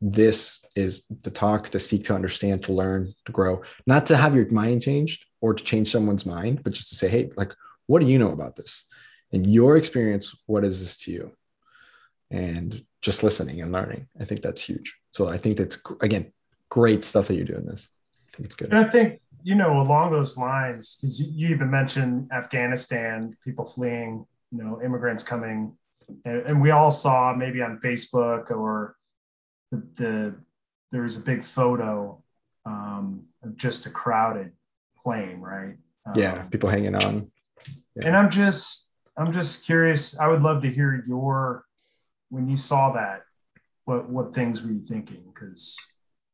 this is the talk to seek to understand to learn to grow. Not to have your mind changed or to change someone's mind but just to say hey like what do you know about this? In your experience what is this to you and just listening and learning i think that's huge so i think that's again great stuff that you're doing this i think it's good And I think, you know, along those lines, because you even mentioned Afghanistan, people fleeing, you know, immigrants coming. And, and we all saw maybe on Facebook or the, the there was a big photo um, of just a crowded plane, right? Um, yeah people hanging on And I'm just, I'm just curious. I would love to hear your, when you saw that, what what things were you thinking? Because,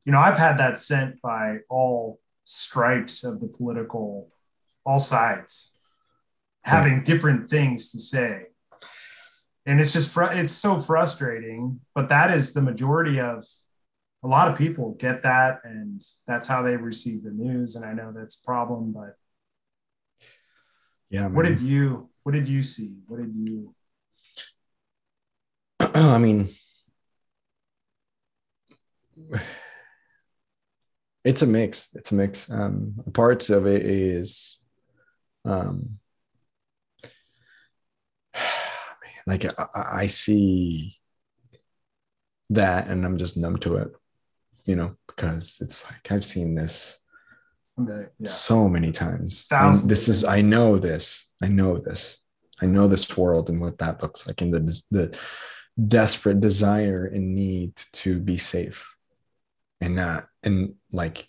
you know, I've had that sent by all stripes of the political, all sides, having different things to say. And it's just, fr- it's so frustrating. But that is the majority of a lot of people get that, and that's how they receive the news. And I know that's a problem, but yeah what did you what did you see what did you [CLEARS THROAT] I mean, it's a mix. It's a mix. Um, parts of it is, um, [SIGHS] like I, I see that, and I'm just numb to it, you know, because it's like I've seen this yeah so many times. Thousands this is I know this. I know this. I know this world and what that looks like and the the desperate desire and need to be safe and not and like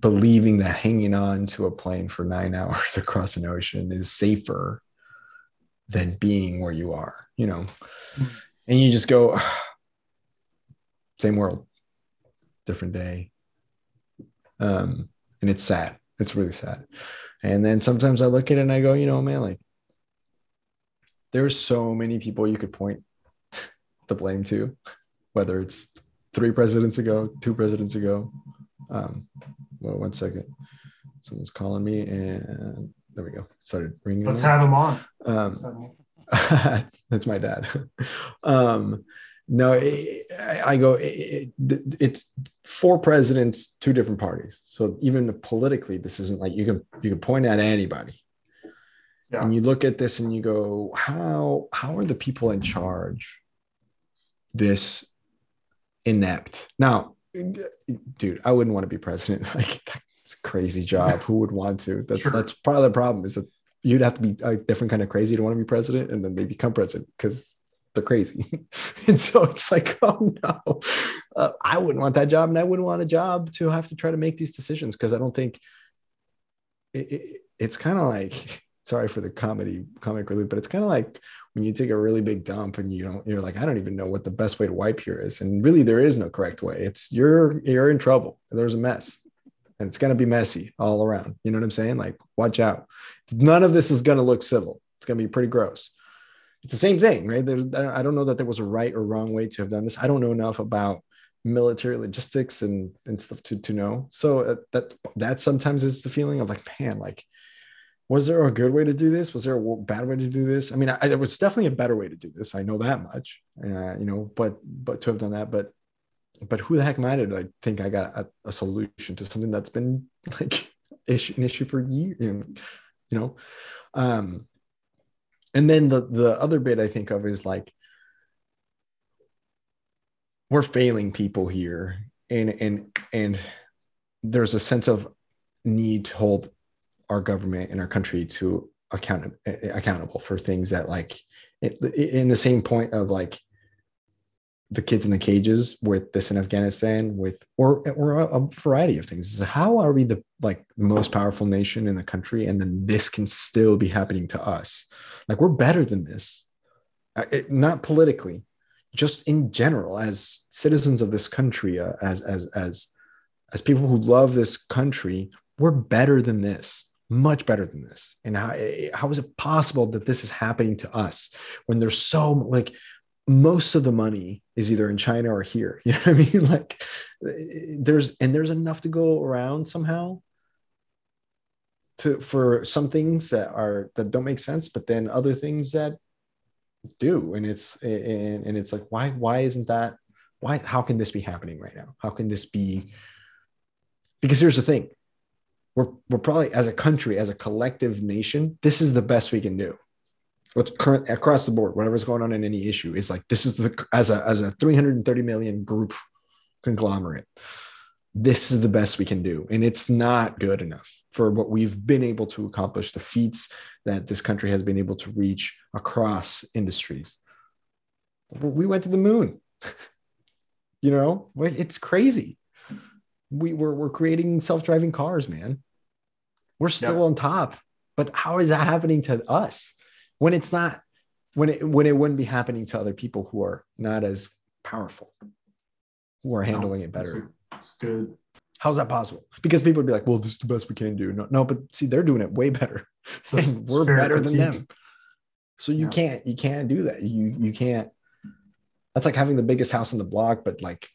believing that hanging on to a plane for 9 [LAUGHS] hours across an ocean is safer than being where you are, you know. Mhm. And you just go same world, different day. Um and it's sad. It's really sad. And then sometimes I look at it and I go, you know, man, like there's so many people you could point the blame to, whether it's three presidents ago, two presidents ago. Um, well, one second. Someone's calling me and there we go. Started ringing. let's have him on um, have him [LAUGHS] that's my dad. [LAUGHS] um, no, it, I go. It, it, it's four presidents, two different parties. So even politically, this isn't like you can you can point at anybody. Yeah. And you look at this and you go, how how are the people in charge this inept? Now, dude, I wouldn't want to be president. [LAUGHS] Like that's a crazy job. Who would want to? That's sure. that's part of the problem is that you'd have to be a different kind of crazy to want to be president, and then they become president because they're crazy. [LAUGHS] and so it's like, [LAUGHS] oh no, uh, I wouldn't want that job, and I wouldn't want a job to have to try to make these decisions because I don't think it, it, it's kind of like sorry for the comedy comic relief, but it's kind of like when you take a really big dump and you don't, you're like, I don't even know what the best way to wipe here is. And really there is no correct way. It's you're you're in trouble. There's a mess. And it's gonna be messy all around. You know what I'm saying? Like, watch out. None of this is gonna look civil. It's gonna be pretty gross. It's the same thing, right? There, I don't know that there was a right or wrong way to have done this. I don't know enough about military logistics and and stuff to to know. So uh, that that sometimes is the feeling of like, man, like was there a good way to do this? Was there a bad way to do this? I mean, I, there was definitely a better way to do this. I know that much, uh, you know, but, but to have done that, but, but who the heck am I to like think I got a, a solution to something that's been [LAUGHS] like issue, an issue for years, you know, you know? Um, and then the, the other bit I think of is like, we're failing people here and, and, and there's a sense of need to hold our government and our country to account accountable for things that like in the same point of like the kids in the cages with this in Afghanistan with or or a variety of things. How are we the like most powerful nation in the country and then this can still be happening to us? Like we're better than this. Uh, it, not politically, just in general as citizens of this country uh, as as as as people who love this country, we're better than this much better than this. And how, how is it possible that this is happening to us when there's so like most of the money is either in china or here [LAUGHS] you know what i mean? Like there's and there's enough to go around somehow to for some things that are that don't make sense but then other things that do. And it's and, and it's like why why isn't that why how can this be happening right now? How can this be? Because here's the thing we're, we're probably as a country, as a collective nation, this is the best we can do. What's current across the board, whatever's going on in any issue is like, this is the, as a, as a 330 million group conglomerate, this is the best we can do. And it's not good enough for what we've been able to accomplish, the feats that this country has been able to reach across industries. We went to the moon. [LAUGHS] you know, it's crazy we we're, we're creating self-driving cars man. We're still on top but how is that happening to us when it's not when it when it wouldn't be happening to other people who are not as powerful who are handling no, it better? that's good. How's that possible? Because people would be like well this is the best we can do. No, no but see they're doing it way better [LAUGHS] so and we're better than them. So you yeah. can't you can't do that. You you can't that's like having the biggest house on the block but like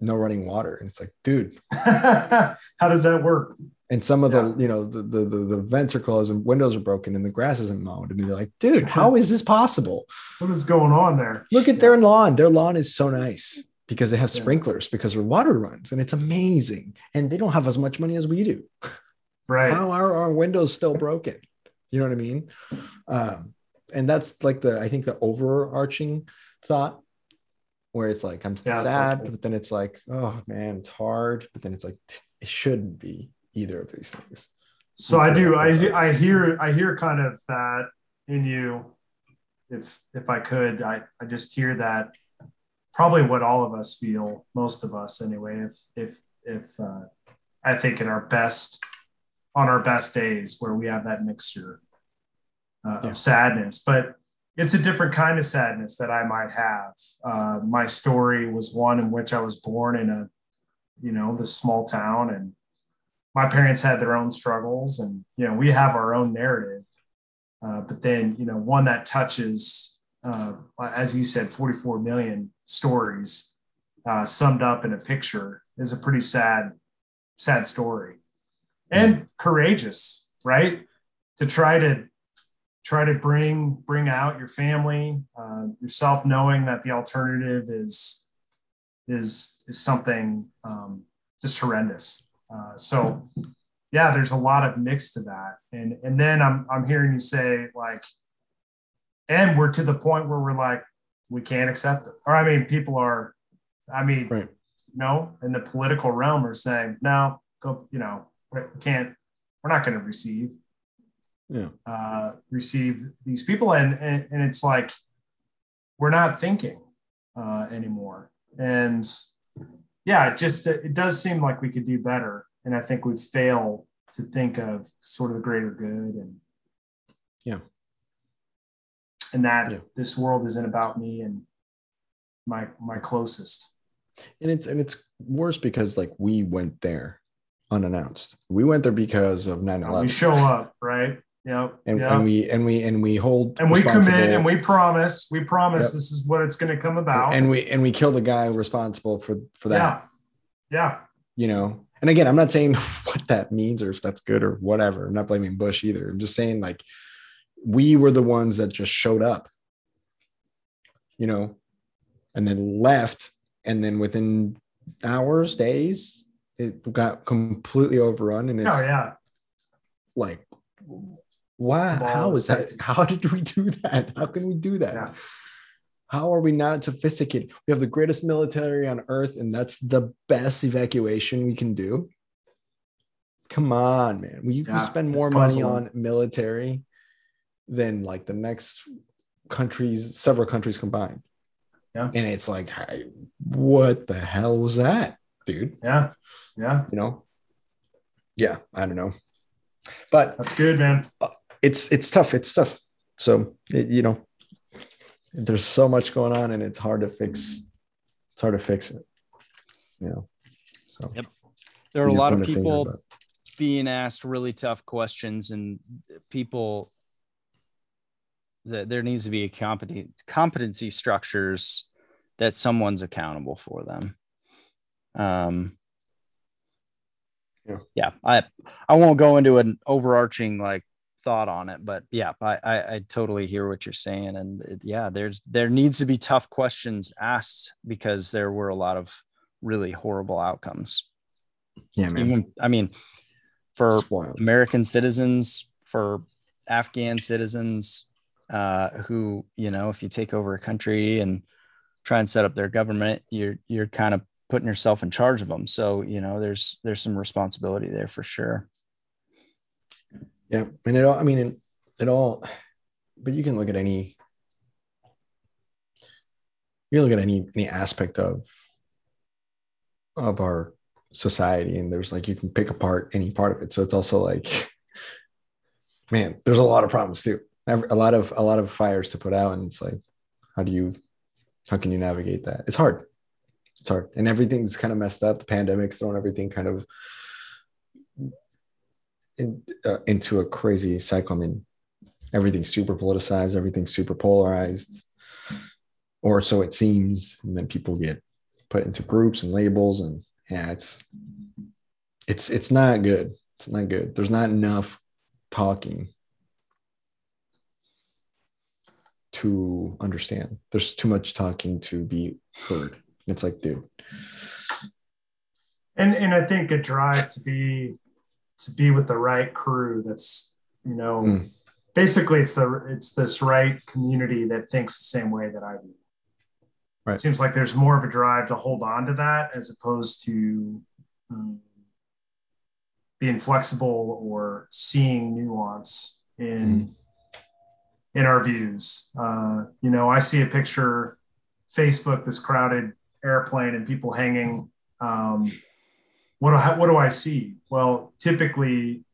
no running water. And it's like, dude, [LAUGHS] how does that work? And some of yeah. the, you know, the, the, the, the vents are closed and windows are broken and the grass isn't mowed. And you're like, dude, [LAUGHS] how is this possible? What is going on there? Look at yeah. their lawn. Their lawn is so nice because they have sprinklers yeah. because their water runs and it's amazing. And they don't have as much money as we do. [LAUGHS] Right. How are our windows still broken? You know what I mean? Um, and that's like the, I think the overarching thought where it's like I'm yeah, sad, but then it's like, oh man, it's hard. But then it's like it shouldn't be either of these things. So I do. I I hear I hear kind of that in you. If if I could, I I just hear that probably what all of us feel, most of us anyway. If if if uh, I think in our best on our best days where we have that mixture uh, yeah. of sadness, but it's a different kind of sadness that I might have. Uh, my story was one in which I was born in a, you know, this small town, and my parents had their own struggles, and you know, we have our own narrative. Uh, but then, you know, one that touches, uh, as you said, 44 million stories uh, summed up in a picture is a pretty sad, sad story, and courageous, right? To try to try to bring bring out your family, uh, yourself, knowing that the alternative is is is something um, just horrendous. Uh, so yeah, there's a lot of mix to that, and and then I'm I'm hearing you say like, and we're to the point where we're like we can't accept it, or I mean, people are, I mean, right. no, in the political realm are saying no, go, you know, we can't, we're not going to receive yeah. uh, receive these people, and, and and it's like we're not thinking uh, anymore, and yeah, it just it does seem like we could do better, and I think we fail to think of sort of the greater good and yeah, and that yeah. this world isn't about me and my my closest. And it's and it's worse because like we went there unannounced. We went there because of 9-11. We show up, right? Yep. And, and we and we and we hold and we commit and we promise we promise yep. this is what it's going to come about. And we and we kill the guy responsible for for that. Yeah. Yeah. You know. And again, I'm not saying [LAUGHS] what that means or if that's good or whatever. I'm not blaming Bush either. I'm just saying like we were the ones that just showed up. You know, and then left and then within hours, days, it got completely overrun and oh, it's oh, yeah. like why? How is that? [LAUGHS] How did we do that? How can we do that? Yeah. How are we not sophisticated? We have the greatest military on earth, and that's the best evacuation we can do. Come on, man. We, yeah, spend more money on military than like the next countries, several countries combined. Yeah. And it's like, hey, what the hell was that, dude? Yeah. Yeah. You know? Yeah. I don't know. But that's good, man. Uh, It's it's tough. It's tough. So it, you know, there's so much going on, and it's hard to fix. It's hard to fix it. You know. So. Yep. There are a lot of people being asked really tough questions, and people that there needs to be a competency competency structures that someone's accountable for them. Um, yeah. yeah, I I won't go into an overarching like thought on it, but yeah, I, I, I totally hear what you're saying, and it, yeah, there's there needs to be tough questions asked because there were a lot of really horrible outcomes. Yeah, man. Even I mean, for American citizens, for Afghan citizens, uh, who you know, if you take over a country and try and set up their government, you're you're kind of putting yourself in charge of them. So you know, there's there's some responsibility there for sure. Yeah, and it all. I mean, it, all. But you can look at any. You look at any any aspect of of our society, and there's like you can pick apart any part of it. So it's also like, man, there's a lot of problems too. A lot of a lot of fires to put out, and it's like, how do you, how can you navigate that? It's hard. It's hard, and everything's kind of messed up. The pandemic's thrown everything kind of in, uh, into a crazy cycle. I mean, everything's super politicized, everything's super polarized, or so it seems. And then people get put into groups and labels, and yeah, it's it's it's not good. It's not good. There's not enough talking to understand. There's too much talking to be heard. It's like, dude. And and I think a drive to be to be with the right crew that's you know mm. basically it's the it's this right community that thinks the same way that i do right. it seems like there's more of a drive to hold on to that as opposed to um, being flexible or seeing nuance in mm. in our views uh, you know i see a picture facebook this crowded airplane and people hanging um, what do I, what do I see? Well, typically,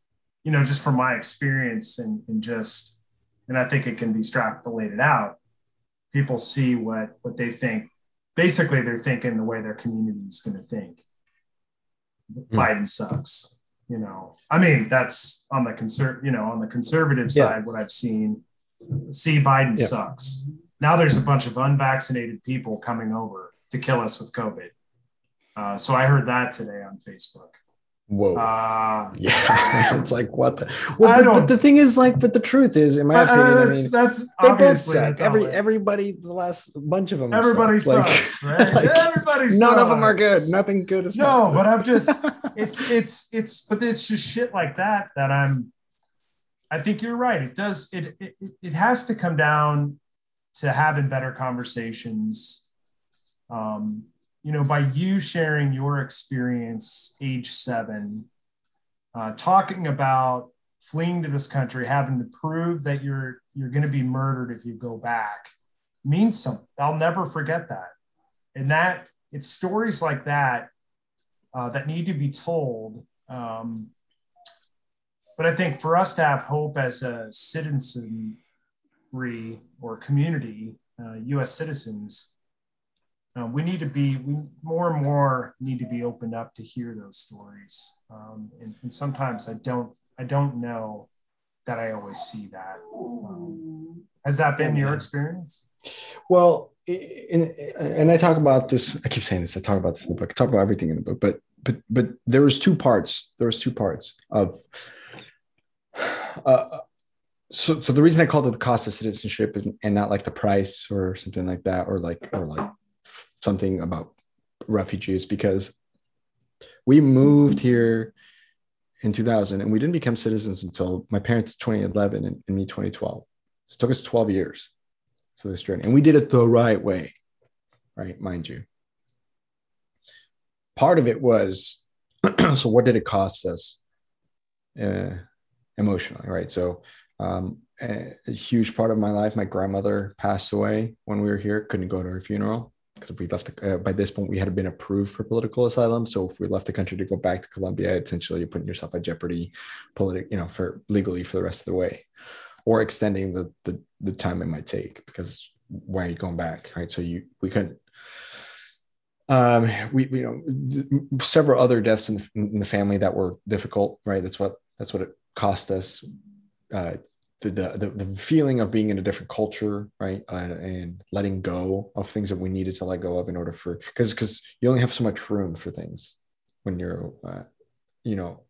you know, just from my experience and, and just, and I think it can be extrapolated out. People see what what they think. Basically, they're thinking the way their community is going to think. Mm. Biden sucks. You know, I mean, that's on the conser- you know, on the conservative yeah. side, what I've seen. See, Biden yeah. sucks. Now there's a bunch of unvaccinated people coming over to kill us with COVID. Uh, so I heard that today on Facebook. Whoa. Uh, [LAUGHS] yeah. [LAUGHS] it's like what the well, but, but, the thing is like, but the truth is, in my uh, opinion, that's, I mean, that's they both suck. Every everybody, the last bunch of them. everybody suck. sucks, [LAUGHS] right? like, everybody sucks. None of them are good. Nothing good is No, but I'm just it's it's it's but it's just shit like that that I'm I think you're right. It does it it, it has to come down to having better conversations. Um, you know, by you sharing your experience age seven, uh, talking about fleeing to this country, having to prove that you're you're going to be murdered if you go back, means something. I'll never forget that. And that it's stories like that uh, that need to be told. Um, but I think for us to have hope as a citizenry or community, uh, U.S. citizens, uh, we need to be we more and more need to be opened up to hear those stories. Um, and, and sometimes I don't I don't know that I always see that. Um, has that been your experience? Well, in, and I talk about this. I keep saying this. I talk about this in the book. I talk about everything in the book. But but but there was two parts. There was two parts of. Uh, so so the reason I called it the cost of citizenship is and not like the price or something like that or like or like something about refugees because we moved here in 2000 and we didn't become citizens until my parents 2011 and, and me 2012 so it took us 12 years. So this journey and we did it the right way right mind you. Part of it was [CLEARS THROAT] so what did it cost us uh, emotionally right? So um, a, a huge part of my life my grandmother passed away when we were here couldn't go to her funeral because we left the, uh, by this point we had been approved for political asylum. So if we left the country to go back to colombia essentially you're putting yourself at jeopardy politic you know for legally for the rest of the way or extending the, the the time it might take because why are you going back right? So you we couldn't um we you know th- several other deaths in the, in the family that were difficult right? That's what that's what it cost us uh the, the, the feeling of being in a different culture, right, uh, and letting go of things that we needed to let go of in order for because because you only have so much room for things when you're, uh, you know,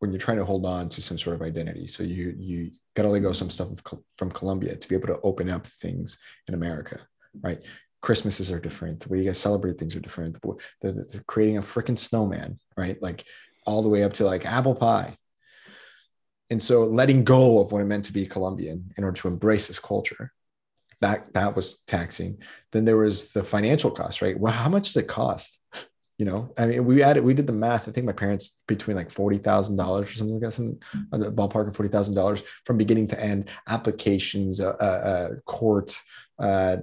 when you're trying to hold on to some sort of identity. So you you got to let go of some stuff from Colombia to be able to open up things in America, right? Christmases are different. The way you guys celebrate things are different. The, the, the creating a freaking snowman, right? Like all the way up to like apple pie and so letting go of what it meant to be Colombian in order to embrace this culture, that that was taxing. Then there was the financial cost, right? Well, how much does it cost? You know, I mean, we added, we did the math. I think my parents between like forty thousand dollars or something like that, some the ballpark of forty thousand dollars from beginning to end, applications, uh, uh, court, uh,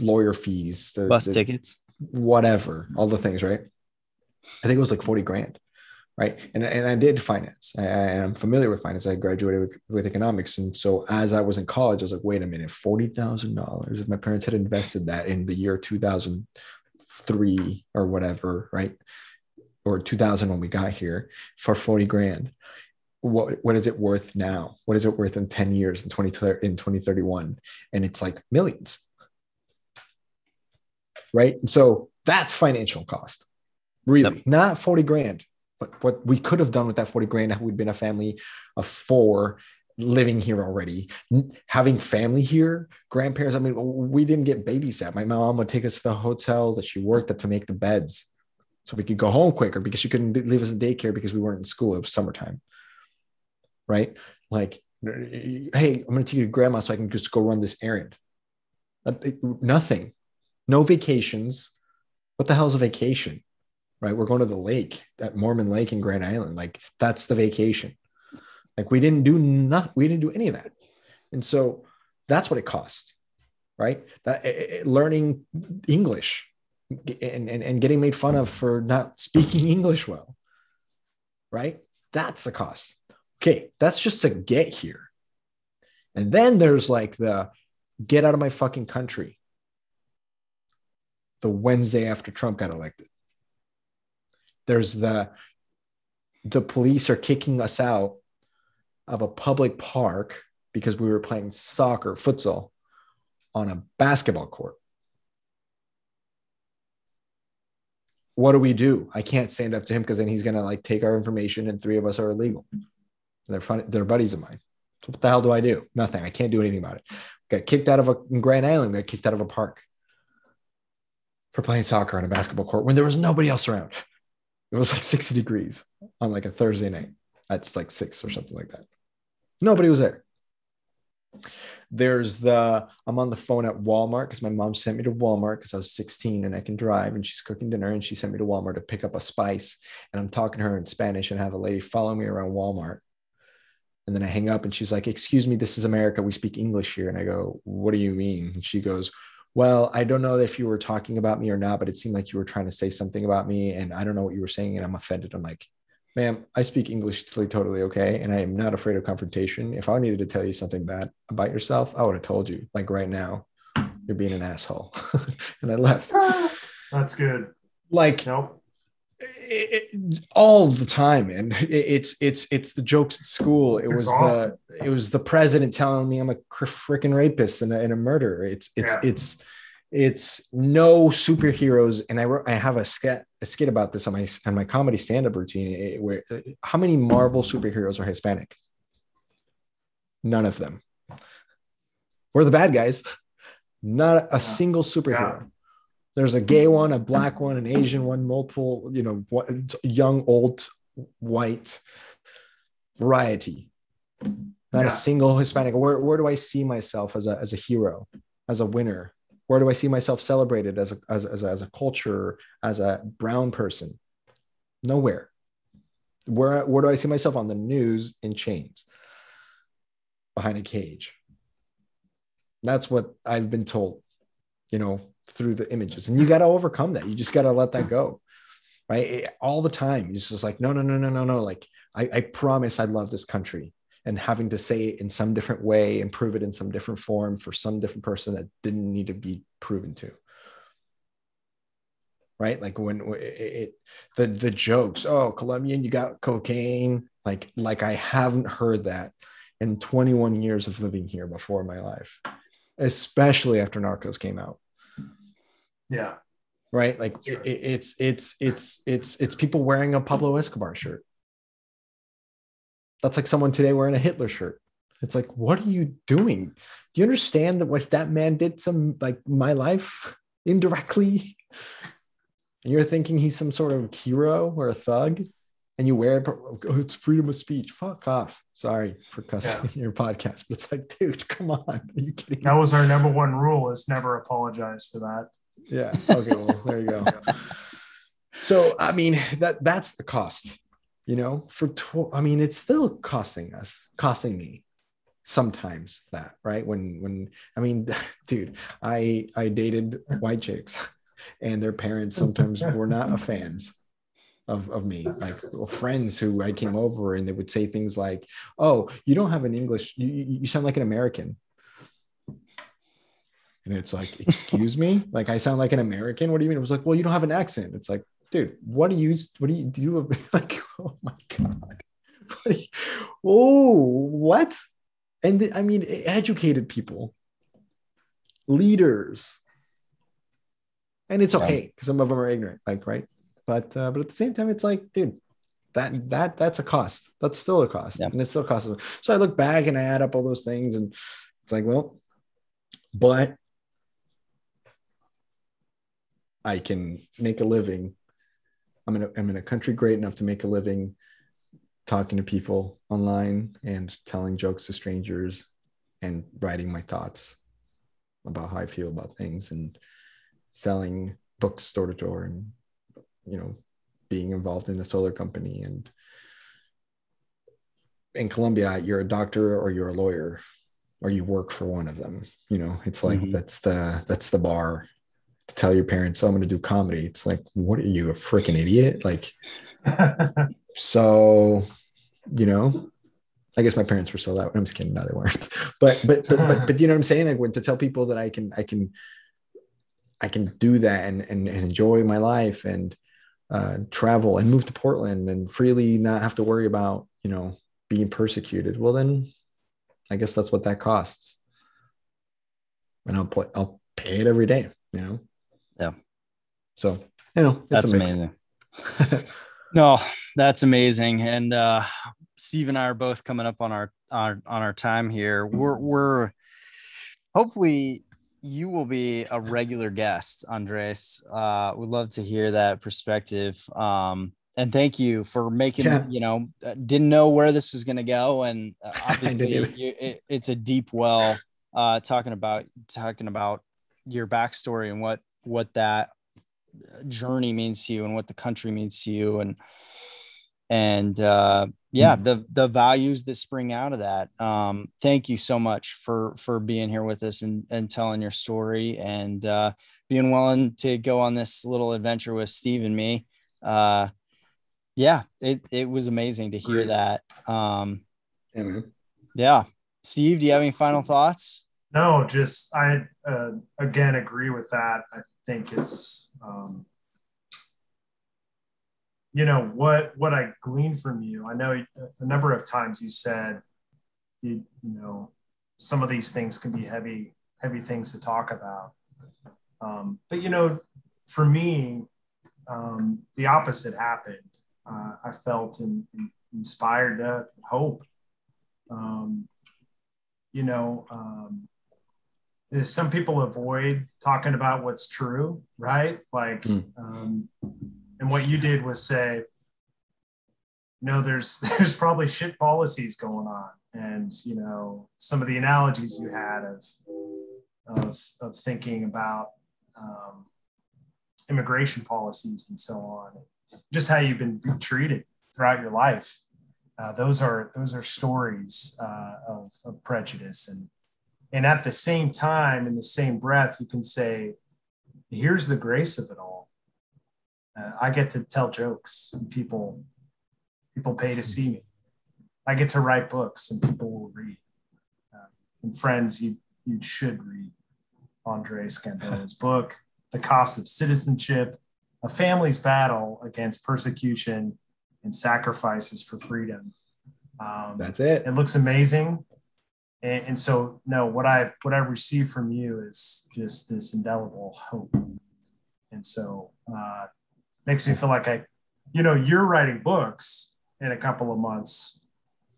lawyer fees, the, bus the, tickets, whatever, all the things, right? I think it was like forty grand right? And, and i did finance. I, i'm familiar with finance. I graduated with, with economics. And so as i was in college i was like wait a minute $40000 if my parents had invested that in the year 2003 or whatever right? Or 2000 when we got here for 40 grand. What what is it worth now? What is it worth in 10 years in 20 in 2031 and it's like millions. Right? And so that's financial cost. Really yep. not 40 grand what we could have done with that 40 grand if we'd been a family of four living here already. Having family here grandparents i mean we didn't get babysat. My mom would take us to the hotel that she worked at to make the beds so we could go home quicker because she couldn't leave us in daycare because we weren't in school. It was summertime. Right? Like hey i'm going to take you to grandma so i can just go run this errand. Nothing. No vacations. What the hell is a vacation right? We're going to the lake, that Mormon Lake in Grand Island. Like that's the vacation. Like we didn't do nothing. We didn't do any of that. And so that's what it cost, right? That it, learning English and, and, and getting made fun of for not [LAUGHS] speaking English well, right? That's the cost. Okay. That's just to get here. And then there's like the get out of my fucking country. The Wednesday after Trump got elected there's the the police are kicking us out of a public park because we were playing soccer futsal on a basketball court what do we do? I can't stand up to him because then he's gonna like take our information and three of us are illegal. They're fun, they're buddies of mine. So what the hell do I do? Nothing. I can't do anything about it. Got kicked out of a Grand Island, got kicked out of a park for playing soccer on a basketball court when there was nobody else around. It was like 60 degrees on like a Thursday night. That's like six or something like that. Nobody was there. There's the I'm on the phone at Walmart because my mom sent me to Walmart because I was 16 and I can drive and she's cooking dinner and she sent me to Walmart to pick up a spice and I'm talking to her in Spanish and I have a lady follow me around Walmart. And then I hang up and she's like, "Excuse me, this is America. We speak English here." And I go, "What do you mean?" And she goes, "Well, I don't know if you were talking about me or not, but it seemed like you were trying to say something about me and I don't know what you were saying and I'm offended." I'm like, ma'am, I speak English totally, totally okay. And I am not afraid of confrontation. If I needed to tell you something bad about yourself, I would have told you, like right now, you're being an asshole. [LAUGHS] and I left. That's good. Like, Nope. It, it- all the time, and it, it's it's it's the jokes at school. It's it was the it was the president telling me I'm a freaking rapist and a, and a murderer. It's it's Yeah. it's it's no superheroes. And I wrote I have a skit a skit about this on my on my comedy stand up routine. eh, Where how many Marvel superheroes are Hispanic? None of them. We're the bad guys. Not a single superhero. There's a gay one, a black one, an Asian one, multiple, you know, what, young, old, white variety. Not Yeah. a single Hispanic. Where, where do I see myself as a, as a hero, as a winner? Where do I see myself celebrated as a, as, as, a, as a culture, as a brown person? Nowhere. Where, where do I see myself on the news in chains behind a cage? That's what I've been told, you know, through the images. And you got to overcome that. You just got to let that go. Right. It- all the time. It's just like, no, no, no, no, no, no. Like, I, I promise I love this country. And having to say it in some different way and prove it in some different form for some different person that didn't need to be proven to. Right. Like when it, it the the jokes, oh, Colombian, you got cocaine. Like, like I haven't heard that in 21 years of living here before my life, especially after Narcos came out Yeah. right? Like right. it- it's it's it's it's it's people wearing a Pablo Escobar shirt. That's like someone today wearing a Hitler shirt. It's like, what are you doing? Do you understand that what that man did some like my life indirectly? And you're thinking he's some sort of hero or a thug, and you wear it, oh, it's freedom of speech. Fuck off. Sorry for cussing [LAUGHS] in your podcast, but it's like, dude, come on. Are you kidding? That was our number one rule is never apologize for that. Yeah. Okay. Well, there you go. [LAUGHS] So I mean that that's the cost, you know. For tw- I mean, it's still costing us, costing me sometimes that right when when I mean, [LAUGHS] dude, I I dated white chicks, and their parents sometimes were not a fans of of me, like friends who I came over and they would say things like, "Oh, you don't have an English, you you sound like an American." And it's like, excuse me, like I sound like an American. What do you mean? It was like, well, you don't have an accent. It's like, dude, what do you, what do you do? [LAUGHS] Like, oh my god, [LAUGHS] what you- oh, what? And th- I mean, educated people, leaders, and it's okay because some of them are ignorant, like right. But uh, but at the same time, it's like, dude, that that that's a cost. That's still a cost, Yeah. and it still costs. So I look back and I add up all those things, and it's like, well, but I can make a living. I'm in a, I'm in a country great enough to make a living talking to people online and telling jokes to strangers and writing my thoughts about how I feel about things and selling books door to door and you know being involved in a solar company and in Colombia you're a doctor or you're a lawyer or you work for one of them you know it's like Mhm. that's the that's the bar to tell your parents oh, i'm going to do comedy. It's like what are you a freaking idiot? Like [LAUGHS] so you know i guess my parents were still that i'm just kidding. No they weren't. [LAUGHS] But but but but, but you know what i'm saying? Like when to tell people that i can i can i can do that and and, and enjoy my life and uh, travel and move to portland and freely not have to worry about you know being persecuted well then i guess that's what that costs. And i'll put i'll pay it every day you know. So you know, that's amazing. [LAUGHS] no, that's amazing. And uh, Steve and I are both coming up on our, on, on our time here. We're we're hopefully you will be a regular guest, Andres. Uh, we'd love to hear that perspective. Um, and thank you for making yeah. you know uh, didn't know where this was going to go and uh, [LAUGHS] obviously you, it, it's a deep well uh talking about talking about your backstory and what what that journey means to you and what the country means to you. And and uh yeah mm-hmm. the the values that spring out of that. Um thank you so much for for being here with us and and telling your story and uh being willing to go on this little adventure with steve and me. Uh yeah it it was amazing to hear that. Um yeah, yeah. Steve do you have any final thoughts? No just i uh, again agree with that. I think it's um you know what what I gleaned from you. I know a number of times you said, you, you know, some of these things can be heavy heavy things to talk about. Um, but you know, for me, um, the opposite happened. Uh, I felt in, in inspired to hope. Um, you know, um, some people avoid talking about what's true, right? Like, mm. um, and what you did was say, no, there's [LAUGHS] there's probably shit policies going on, and you know, some of the analogies you had of of of thinking about um, immigration policies and so on, just how you've been treated throughout your life. Uh, those are those are stories uh, of, of prejudice and and at the same time in the same breath you can say here's the grace of it all uh, I get to tell jokes and people people pay to see me. I get to write books and people will read. Uh, and friends, you you should read Andres Gamboa's book, The Cost of Citizenship, a family's battle against persecution and sacrifices for freedom. Um, That's it. It looks amazing. And, and so, no, what I what I receive from you is just this indelible hope. And so, uh, makes me feel like I, you know, you're writing books in a couple of months.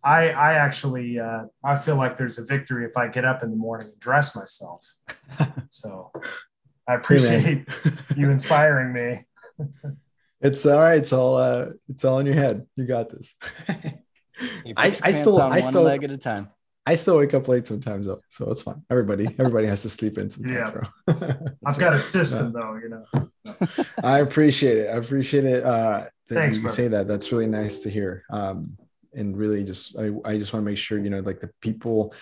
I I actually uh, I feel like there's a victory if I get up in the morning and dress myself. [LAUGHS] so I appreciate you inspiring me. [LAUGHS] it's all right. It's all uh, it's all in your head. You got this. I, I still I still leg at a time. I still wake up late sometimes though, so it's fine. Everybody, everybody has to sleep in sometimes. Yeah, [LAUGHS] I've got a system though, you know. [LAUGHS] I appreciate it. I appreciate it. Uh, that Thanks, you say that. That's really nice to hear. Um, and really, just I, I just want to make sure you know, like the people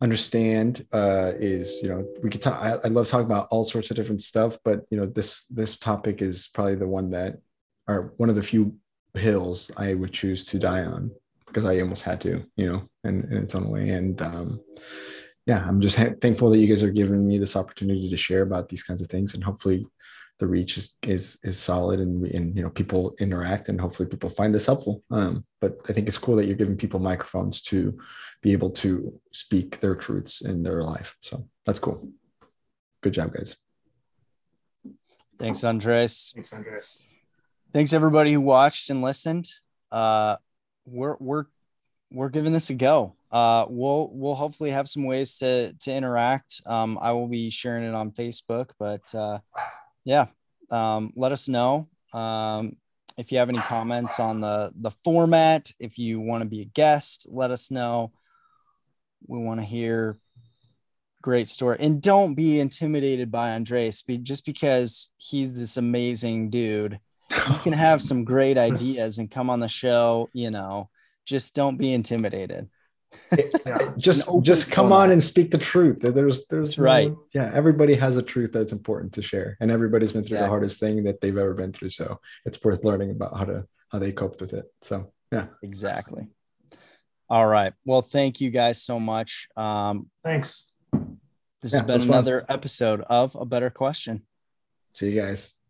understand uh, is you know we could talk. I, I love talking about all sorts of different stuff, but you know this this topic is probably the one that, or one of the few hills I would choose to die on because I almost had to, you know, in, in its own way. And um, yeah, I'm just ha- thankful that you guys are giving me this opportunity to share about these kinds of things, and hopefully the reach is is, is solid and, and you know people interact and hopefully people find this helpful. Um, but i think it's cool that you're giving people microphones to be able to speak their truths in their life. So that's cool. Good job guys. Thanks andres. Thanks andres. Thanks everybody who watched and listened. Uh we're we're we're giving this a go uh, we'll we'll hopefully have some ways to to interact. Um, I will be sharing it on Facebook, but uh, yeah, um, let us know um, if you have any comments on the the format. If you want to be a guest, let us know. We want to hear great story, and don't be intimidated by Andres. Be just because he's this amazing dude. You can have some great [LAUGHS] ideas and come on the show. You know, just don't be intimidated. Yeah. [LAUGHS] just just come on and speak the truth. There's there's no, right. yeah everybody has a truth that's important to share and everybody's been through exactly. the hardest thing that they've ever been through so it's worth learning about how to how they coped with it so yeah. Exactly. All right. Well thank you guys so much. Um thanks. this yeah, has been another fun. episode of a better question. See you guys